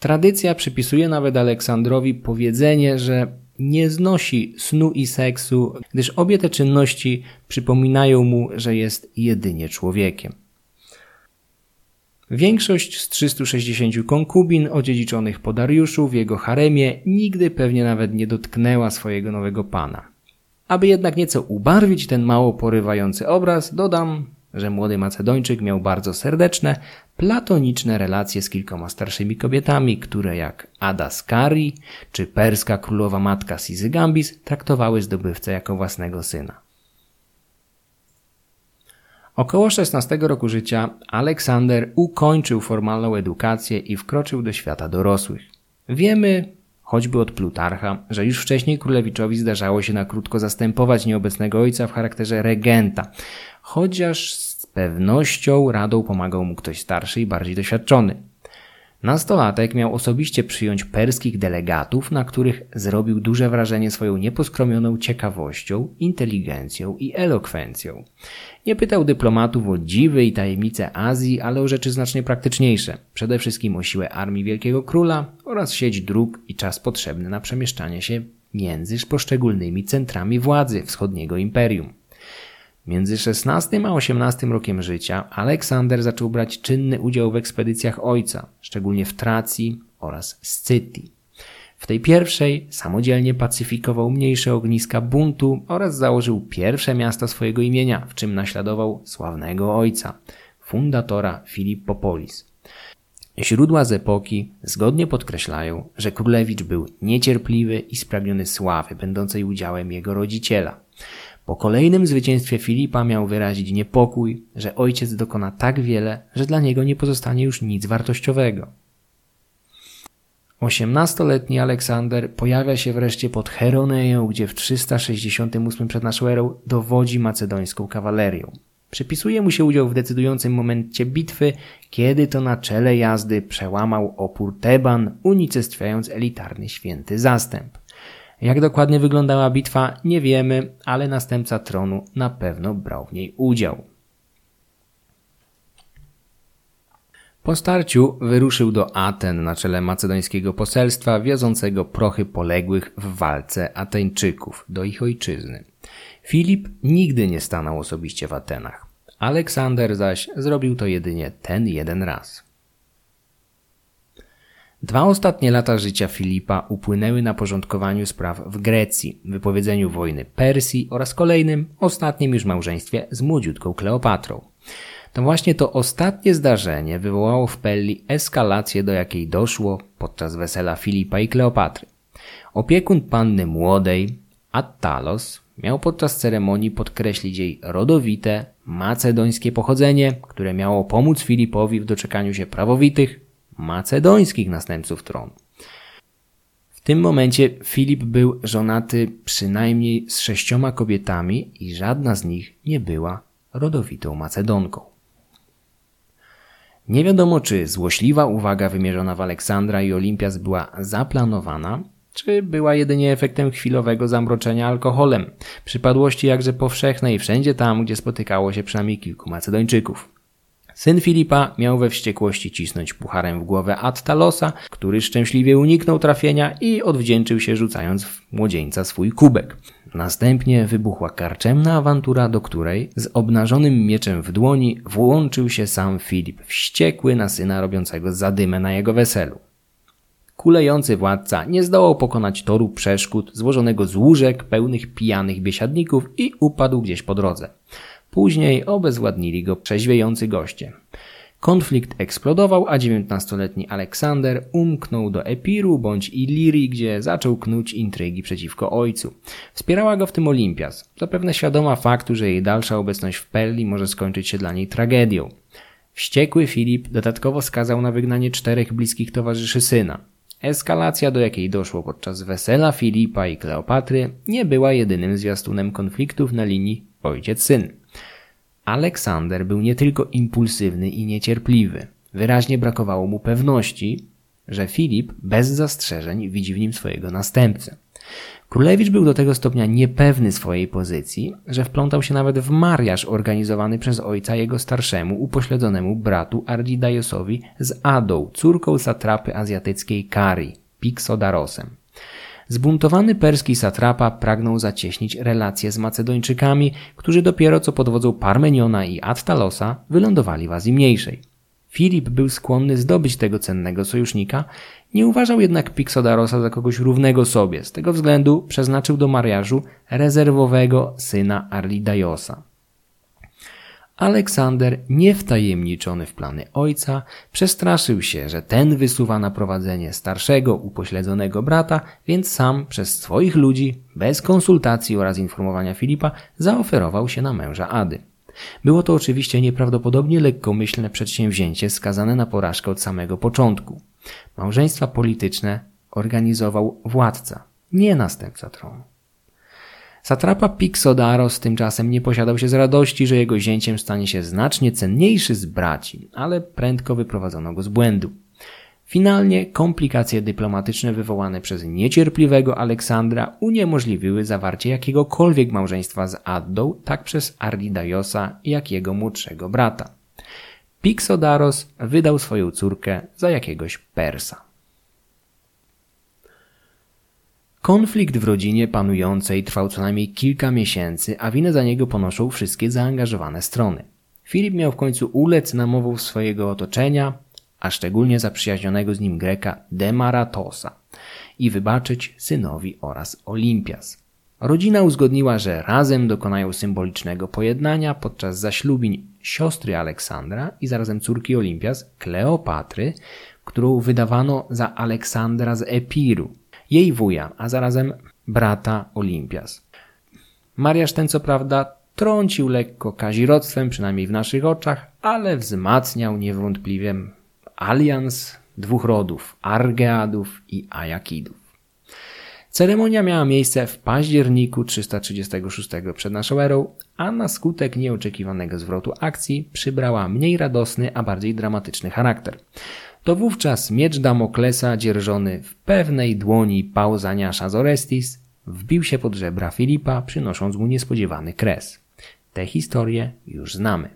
Tradycja przypisuje nawet Aleksandrowi powiedzenie, że nie znosi snu i seksu, gdyż obie te czynności przypominają mu, że jest jedynie człowiekiem. Większość z 360 konkubin odziedziczonych po Dariuszu w jego haremie nigdy pewnie nawet nie dotknęła swojego nowego pana. Aby jednak nieco ubarwić ten mało porywający obraz, dodam, że młody Macedończyk miał bardzo serdeczne, platoniczne relacje z kilkoma starszymi kobietami, które jak Ada Skari czy perska królowa matka Sizygambis traktowały zdobywcę jako własnego syna. Około 16 roku życia Aleksander ukończył formalną edukację i wkroczył do świata dorosłych. Wiemy, choćby od Plutarcha, że już wcześniej królewiczowi zdarzało się na krótko zastępować nieobecnego ojca w charakterze regenta, chociaż z pewnością radą pomagał mu ktoś starszy i bardziej doświadczony. Nastolatek miał osobiście przyjąć perskich delegatów, na których zrobił duże wrażenie swoją nieposkromioną ciekawością, inteligencją i elokwencją. Nie pytał dyplomatów o dziwy i tajemnice Azji, ale o rzeczy znacznie praktyczniejsze. Przede wszystkim o siłę armii Wielkiego Króla oraz sieć dróg i czas potrzebny na przemieszczanie się między poszczególnymi centrami władzy wschodniego imperium. Między XVI a XVIII rokiem życia Aleksander zaczął brać czynny udział w ekspedycjach ojca, szczególnie w Tracji oraz Scytii. W tej pierwszej samodzielnie pacyfikował mniejsze ogniska buntu oraz założył pierwsze miasto swojego imienia, w czym naśladował sławnego ojca, fundatora Filippopolis. Źródła z epoki zgodnie podkreślają, że królewicz był niecierpliwy i spragniony sławy, będącej udziałem jego rodziciela. Po kolejnym zwycięstwie Filipa miał wyrazić niepokój, że ojciec dokona tak wiele, że dla niego nie pozostanie już nic wartościowego. Osiemnastoletni Aleksander pojawia się wreszcie pod Heroneją, gdzie w 368 przed naszą erą dowodzi macedońską kawalerią. Przypisuje mu się udział w decydującym momencie bitwy, kiedy to na czele jazdy przełamał opór Teban, unicestwiając elitarny święty zastęp. Jak dokładnie wyglądała bitwa, nie wiemy, ale następca tronu na pewno brał w niej udział. Po starciu wyruszył do Aten na czele macedońskiego poselstwa wiozącego prochy poległych w walce Ateńczyków do ich ojczyzny. Filip nigdy nie stanął osobiście w Atenach. Aleksander zaś zrobił to jedynie ten jeden raz. Dwa ostatnie lata życia Filipa upłynęły na porządkowaniu spraw w Grecji, wypowiedzeniu wojny Persji oraz kolejnym, ostatnim już małżeństwie z młodziutką Kleopatrą. To właśnie to ostatnie zdarzenie wywołało w Pelli eskalację, do jakiej doszło podczas wesela Filipa i Kleopatry. Opiekun panny młodej, Attalos, miał podczas ceremonii podkreślić jej rodowite, macedońskie pochodzenie, które miało pomóc Filipowi w doczekaniu się prawowitych, macedońskich następców tronu. W tym momencie Filip był żonaty przynajmniej z sześcioma kobietami i żadna z nich nie była rodowitą Macedonką. Nie wiadomo, czy złośliwa uwaga wymierzona w Aleksandra i Olimpias była zaplanowana, czy była jedynie efektem chwilowego zamroczenia alkoholem, przypadłości jakże powszechnej wszędzie tam, gdzie spotykało się przynajmniej kilku Macedończyków. Syn Filipa miał we wściekłości cisnąć pucharem w głowę Attalosa, który szczęśliwie uniknął trafienia i odwdzięczył się rzucając w młodzieńca swój kubek. Następnie wybuchła karczemna awantura, do której z obnażonym mieczem w dłoni włączył się sam Filip, wściekły na syna robiącego zadymę na jego weselu. Kulejący władca nie zdołał pokonać toru przeszkód złożonego z łóżek pełnych pijanych biesiadników i upadł gdzieś po drodze. Później obezwładnili go przeźwiejący goście. Konflikt eksplodował, a dziewiętnastoletni Aleksander umknął do Epiru bądź Ilirii, gdzie zaczął knuć intrygi przeciwko ojcu. Wspierała go w tym Olimpias, zapewne świadoma faktu, że jej dalsza obecność w Pelli może skończyć się dla niej tragedią. Wściekły Filip dodatkowo skazał na wygnanie czterech bliskich towarzyszy syna. Eskalacja, do jakiej doszło podczas wesela Filipa i Kleopatry, nie była jedynym zwiastunem konfliktów na linii ojciec-syn. Aleksander był nie tylko impulsywny i niecierpliwy. Wyraźnie brakowało mu pewności, że Filip bez zastrzeżeń widzi w nim swojego następcę. Królewicz był do tego stopnia niepewny swojej pozycji, że wplątał się nawet w mariaż organizowany przez ojca jego starszemu, upośledzonemu bratu Ardidajosowi z Adą, córką satrapy azjatyckiej Kari, Pixodarosem. Zbuntowany perski satrapa pragnął zacieśnić relacje z Macedończykami, którzy dopiero co pod wodzą Parmeniona i Attalosa wylądowali w Azji Mniejszej. Filip był skłonny zdobyć tego cennego sojusznika, nie uważał jednak Pixodarosa za kogoś równego sobie. Z tego względu przeznaczył do mariażu rezerwowego syna Arlidajosa. Aleksander, niewtajemniczony w plany ojca, przestraszył się, że ten wysuwa na prowadzenie starszego, upośledzonego brata, więc sam przez swoich ludzi, bez konsultacji oraz informowania Filipa, zaoferował się na męża Ady. Było to oczywiście nieprawdopodobnie lekkomyślne przedsięwzięcie skazane na porażkę od samego początku. Małżeństwa polityczne organizował władca, nie następca tronu. Satrapa Pixodaros tymczasem nie posiadał się z radości, że jego zięciem stanie się znacznie cenniejszy z braci, ale prędko wyprowadzono go z błędu. Finalnie komplikacje dyplomatyczne wywołane przez niecierpliwego Aleksandra uniemożliwiły zawarcie jakiegokolwiek małżeństwa z Addą, tak przez Ardidajosa, jak jego młodszego brata. Pixodaros wydał swoją córkę za jakiegoś Persa. Konflikt w rodzinie panującej trwał co najmniej kilka miesięcy, a winę za niego ponoszą wszystkie zaangażowane strony. Filip miał w końcu ulec namową swojego otoczenia, a szczególnie zaprzyjaźnionego z nim Greka Demaratosa i wybaczyć synowi oraz Olimpias. Rodzina uzgodniła, że razem dokonają symbolicznego pojednania podczas zaślubień siostry Aleksandra i zarazem córki Olimpias, Kleopatry, którą wydawano za Aleksandra z Epiru, jej wuja, a zarazem brata Olimpias. Mariasz ten co prawda trącił lekko kazirodztwem, przynajmniej w naszych oczach, ale wzmacniał niewątpliwie alians dwóch rodów, Argeadów i Ajakidów. Ceremonia miała miejsce w październiku 336 przed naszą erą, a na skutek nieoczekiwanego zwrotu akcji przybrała mniej radosny, a bardziej dramatyczny charakter. To wówczas miecz Damoklesa dzierżony w pewnej dłoni Pausaniasza z Orestis wbił się pod żebra Filipa, przynosząc mu niespodziewany kres. Tę historię już znamy.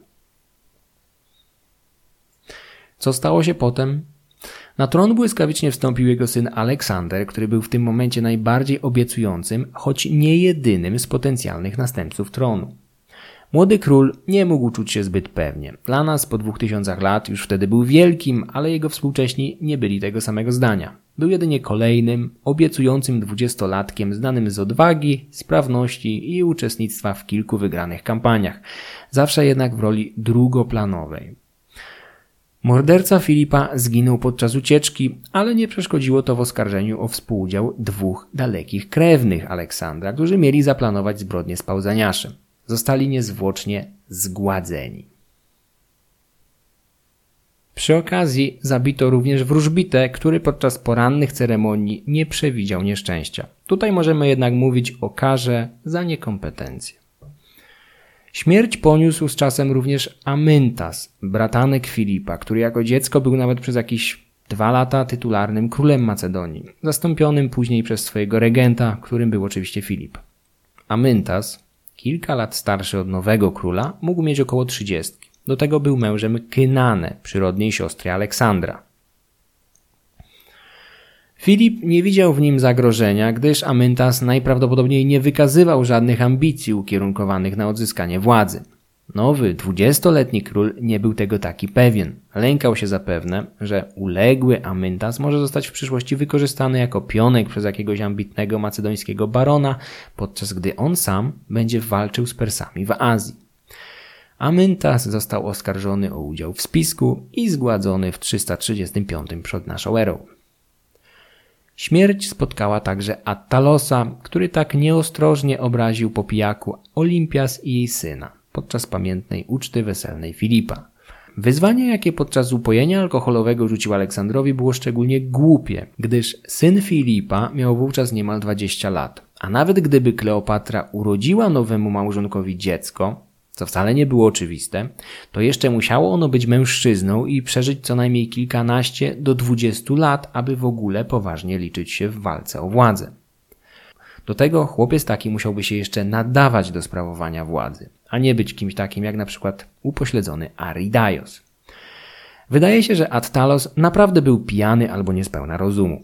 Co stało się potem? Na tron błyskawicznie wstąpił jego syn Aleksander, który był w tym momencie najbardziej obiecującym, choć nie jedynym z potencjalnych następców tronu. Młody król nie mógł czuć się zbyt pewnie. Dla nas po dwóch tysiącach lat już wtedy był wielkim, ale jego współcześni nie byli tego samego zdania. Był jedynie kolejnym, obiecującym dwudziestolatkiem znanym z odwagi, sprawności i uczestnictwa w kilku wygranych kampaniach. Zawsze jednak w roli drugoplanowej. Morderca Filipa zginął podczas ucieczki, ale nie przeszkodziło to w oskarżeniu o współudział dwóch dalekich krewnych Aleksandra, którzy mieli zaplanować zbrodnię z Pauzaniaszem zostali niezwłocznie zgładzeni. Przy okazji zabito również wróżbitę, który podczas porannych ceremonii nie przewidział nieszczęścia. Tutaj możemy jednak mówić o karze za niekompetencję. Śmierć poniósł z czasem również Amyntas, bratanek Filipa, który jako dziecko był nawet przez jakieś dwa lata tytularnym królem Macedonii, zastąpionym później przez swojego regenta, którym był oczywiście Filip. Amyntas, kilka lat starszy od nowego króla, mógł mieć około 30. Do tego był mężem Kynane, przyrodniej siostry Aleksandra. Filip nie widział w nim zagrożenia, gdyż Amyntas najprawdopodobniej nie wykazywał żadnych ambicji ukierunkowanych na odzyskanie władzy. Nowy, dwudziestoletni król nie był tego taki pewien. Lękał się zapewne, że uległy Amyntas może zostać w przyszłości wykorzystany jako pionek przez jakiegoś ambitnego macedońskiego barona, podczas gdy on sam będzie walczył z Persami w Azji. Amyntas został oskarżony o udział w spisku i zgładzony w 335 przed naszą erą. Śmierć spotkała także Attalosa, który tak nieostrożnie obraził po pijaku Olimpias i jej syna podczas pamiętnej uczty weselnej Filipa. Wyzwanie, jakie podczas upojenia alkoholowego rzucił Aleksandrowi, było szczególnie głupie, gdyż syn Filipa miał wówczas niemal 20 lat. A nawet gdyby Kleopatra urodziła nowemu małżonkowi dziecko, co wcale nie było oczywiste, to jeszcze musiało ono być mężczyzną i przeżyć co najmniej kilkanaście do dwudziestu lat, aby w ogóle poważnie liczyć się w walce o władzę. Do tego chłopiec taki musiałby się jeszcze nadawać do sprawowania władzy, a nie być kimś takim jak na przykład upośledzony Aridaios. Wydaje się, że Attalos naprawdę był pijany albo niespełna rozumu.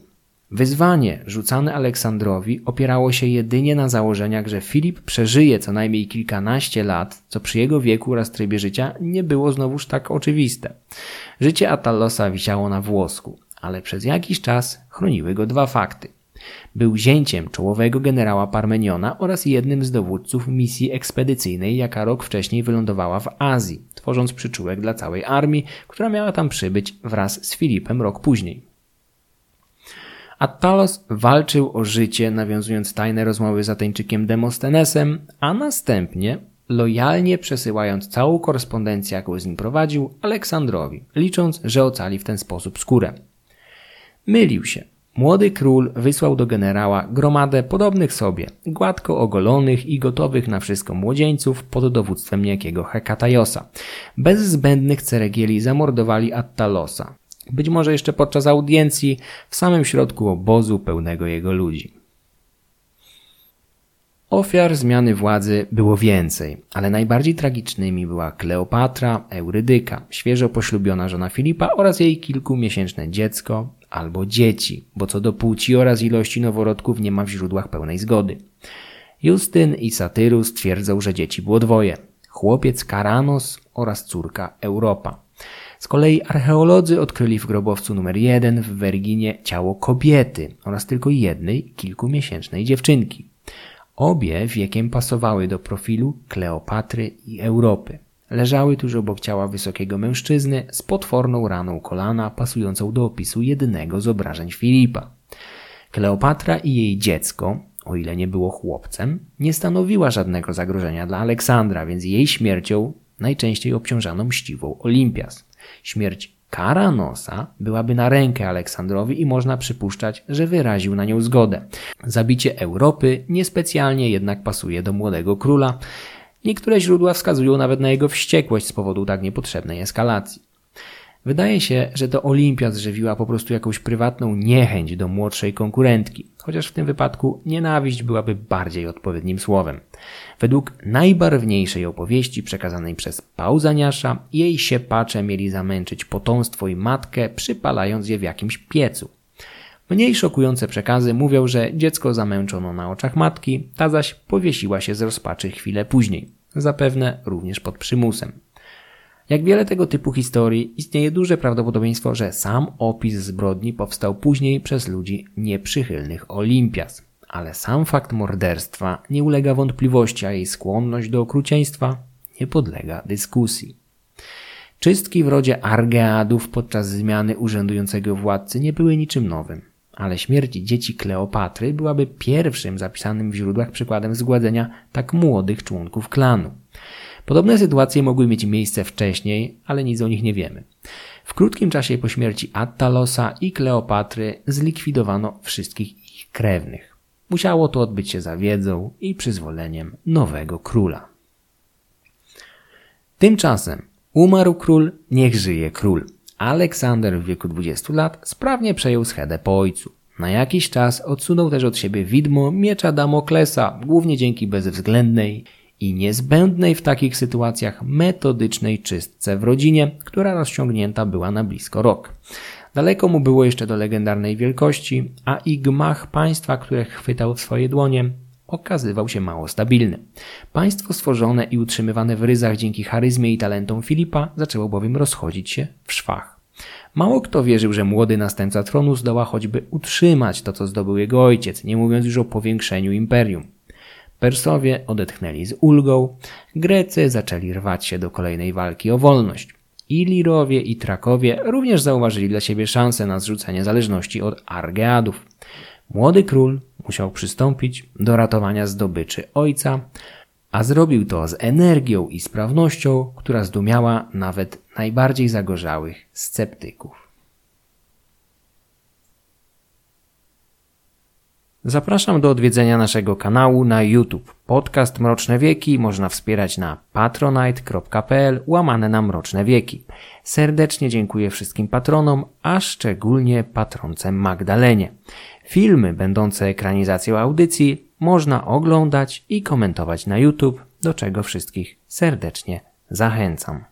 Wyzwanie rzucane Aleksandrowi opierało się jedynie na założeniach, że Filip przeżyje co najmniej kilkanaście lat, co przy jego wieku oraz trybie życia nie było znowuż tak oczywiste. Życie Atalosa wisiało na włosku, ale przez jakiś czas chroniły go dwa fakty. Był zięciem czołowego generała Parmeniona oraz jednym z dowódców misji ekspedycyjnej, jaka rok wcześniej wylądowała w Azji, tworząc przyczółek dla całej armii, która miała tam przybyć wraz z Filipem rok później. Attalos walczył o życie, nawiązując tajne rozmowy z Ateńczykiem Demostenesem, a następnie lojalnie przesyłając całą korespondencję, jaką z nim prowadził, Aleksandrowi, licząc, że ocali w ten sposób skórę. Mylił się. Młody król wysłał do generała gromadę podobnych sobie, gładko ogolonych i gotowych na wszystko młodzieńców pod dowództwem niejakiego Hekatajosa. Bez zbędnych ceregieli zamordowali Attalosa, być może jeszcze podczas audiencji w samym środku obozu pełnego jego ludzi. Ofiar zmiany władzy było więcej, ale najbardziej tragicznymi była Kleopatra, Eurydyka, świeżo poślubiona żona Filipa oraz jej kilkumiesięczne dziecko albo dzieci, bo co do płci oraz ilości noworodków nie ma w źródłach pełnej zgody. Justyn i Satyrus twierdzą, że dzieci było dwoje. Chłopiec Karanos oraz córka Europa. Z kolei archeolodzy odkryli w grobowcu numer jeden w Werginie ciało kobiety oraz tylko jednej kilkumiesięcznej dziewczynki. Obie wiekiem pasowały do profilu Kleopatry i Europy. Leżały tuż obok ciała wysokiego mężczyzny z potworną raną kolana pasującą do opisu jednego z obrażeń Filipa. Kleopatra i jej dziecko, o ile nie było chłopcem, nie stanowiła żadnego zagrożenia dla Aleksandra, więc jej śmiercią najczęściej obciążano mściwą Olimpias. Śmierć Karanosa byłaby na rękę Aleksandrowi i można przypuszczać, że wyraził na nią zgodę. Zabicie Europy niespecjalnie jednak pasuje do młodego króla. Niektóre źródła wskazują nawet na jego wściekłość z powodu tak niepotrzebnej eskalacji. Wydaje się, że to Olimpia zrzewiła po prostu jakąś prywatną niechęć do młodszej konkurentki, chociaż w tym wypadku nienawiść byłaby bardziej odpowiednim słowem. Według najbarwniejszej opowieści przekazanej przez Pauzaniasza, jej siepacze mieli zamęczyć potomstwo i matkę, przypalając je w jakimś piecu. Mniej szokujące przekazy mówią, że dziecko zamęczono na oczach matki, ta zaś powiesiła się z rozpaczy chwilę później, zapewne również pod przymusem. Jak wiele tego typu historii, istnieje duże prawdopodobieństwo, że sam opis zbrodni powstał później przez ludzi nieprzychylnych Olimpias. Ale sam fakt morderstwa nie ulega wątpliwości, a jej skłonność do okrucieństwa nie podlega dyskusji. Czystki w rodzie Argeadów podczas zmiany urzędującego władcy nie były niczym nowym, ale śmierć dzieci Kleopatry byłaby pierwszym zapisanym w źródłach przykładem zgładzenia tak młodych członków klanu. Podobne sytuacje mogły mieć miejsce wcześniej, ale nic o nich nie wiemy. W krótkim czasie po śmierci Attalosa i Kleopatry zlikwidowano wszystkich ich krewnych. Musiało to odbyć się za wiedzą i przyzwoleniem nowego króla. Tymczasem umarł król, niech żyje król. Aleksander w wieku 20 lat sprawnie przejął schedę po ojcu. Na jakiś czas odsunął też od siebie widmo miecza Damoklesa, głównie dzięki bezwzględnej i niezbędnej w takich sytuacjach metodycznej czystce w rodzinie, która rozciągnięta była na blisko rok. Daleko mu było jeszcze do legendarnej wielkości, a i gmach państwa, które chwytał w swoje dłonie, okazywał się mało stabilny. Państwo stworzone i utrzymywane w ryzach dzięki charyzmie i talentom Filipa zaczęło bowiem rozchodzić się w szwach. Mało kto wierzył, że młody następca tronu zdoła choćby utrzymać to, co zdobył jego ojciec, nie mówiąc już o powiększeniu imperium. Persowie odetchnęli z ulgą, Grecy zaczęli rwać się do kolejnej walki o wolność. Ilirowie i Trakowie również zauważyli dla siebie szansę na zrzucenie zależności od Argeadów. Młody król musiał przystąpić do ratowania zdobyczy ojca, a zrobił to z energią i sprawnością, która zdumiała nawet najbardziej zagorzałych sceptyków. Zapraszam do odwiedzenia naszego kanału na YouTube. Podcast Mroczne Wieki można wspierać na patronite.pl łamane na Mroczne Wieki. Serdecznie dziękuję wszystkim patronom, a szczególnie patronce Magdalenie. Filmy będące ekranizacją audycji można oglądać i komentować na YouTube, do czego wszystkich serdecznie zachęcam.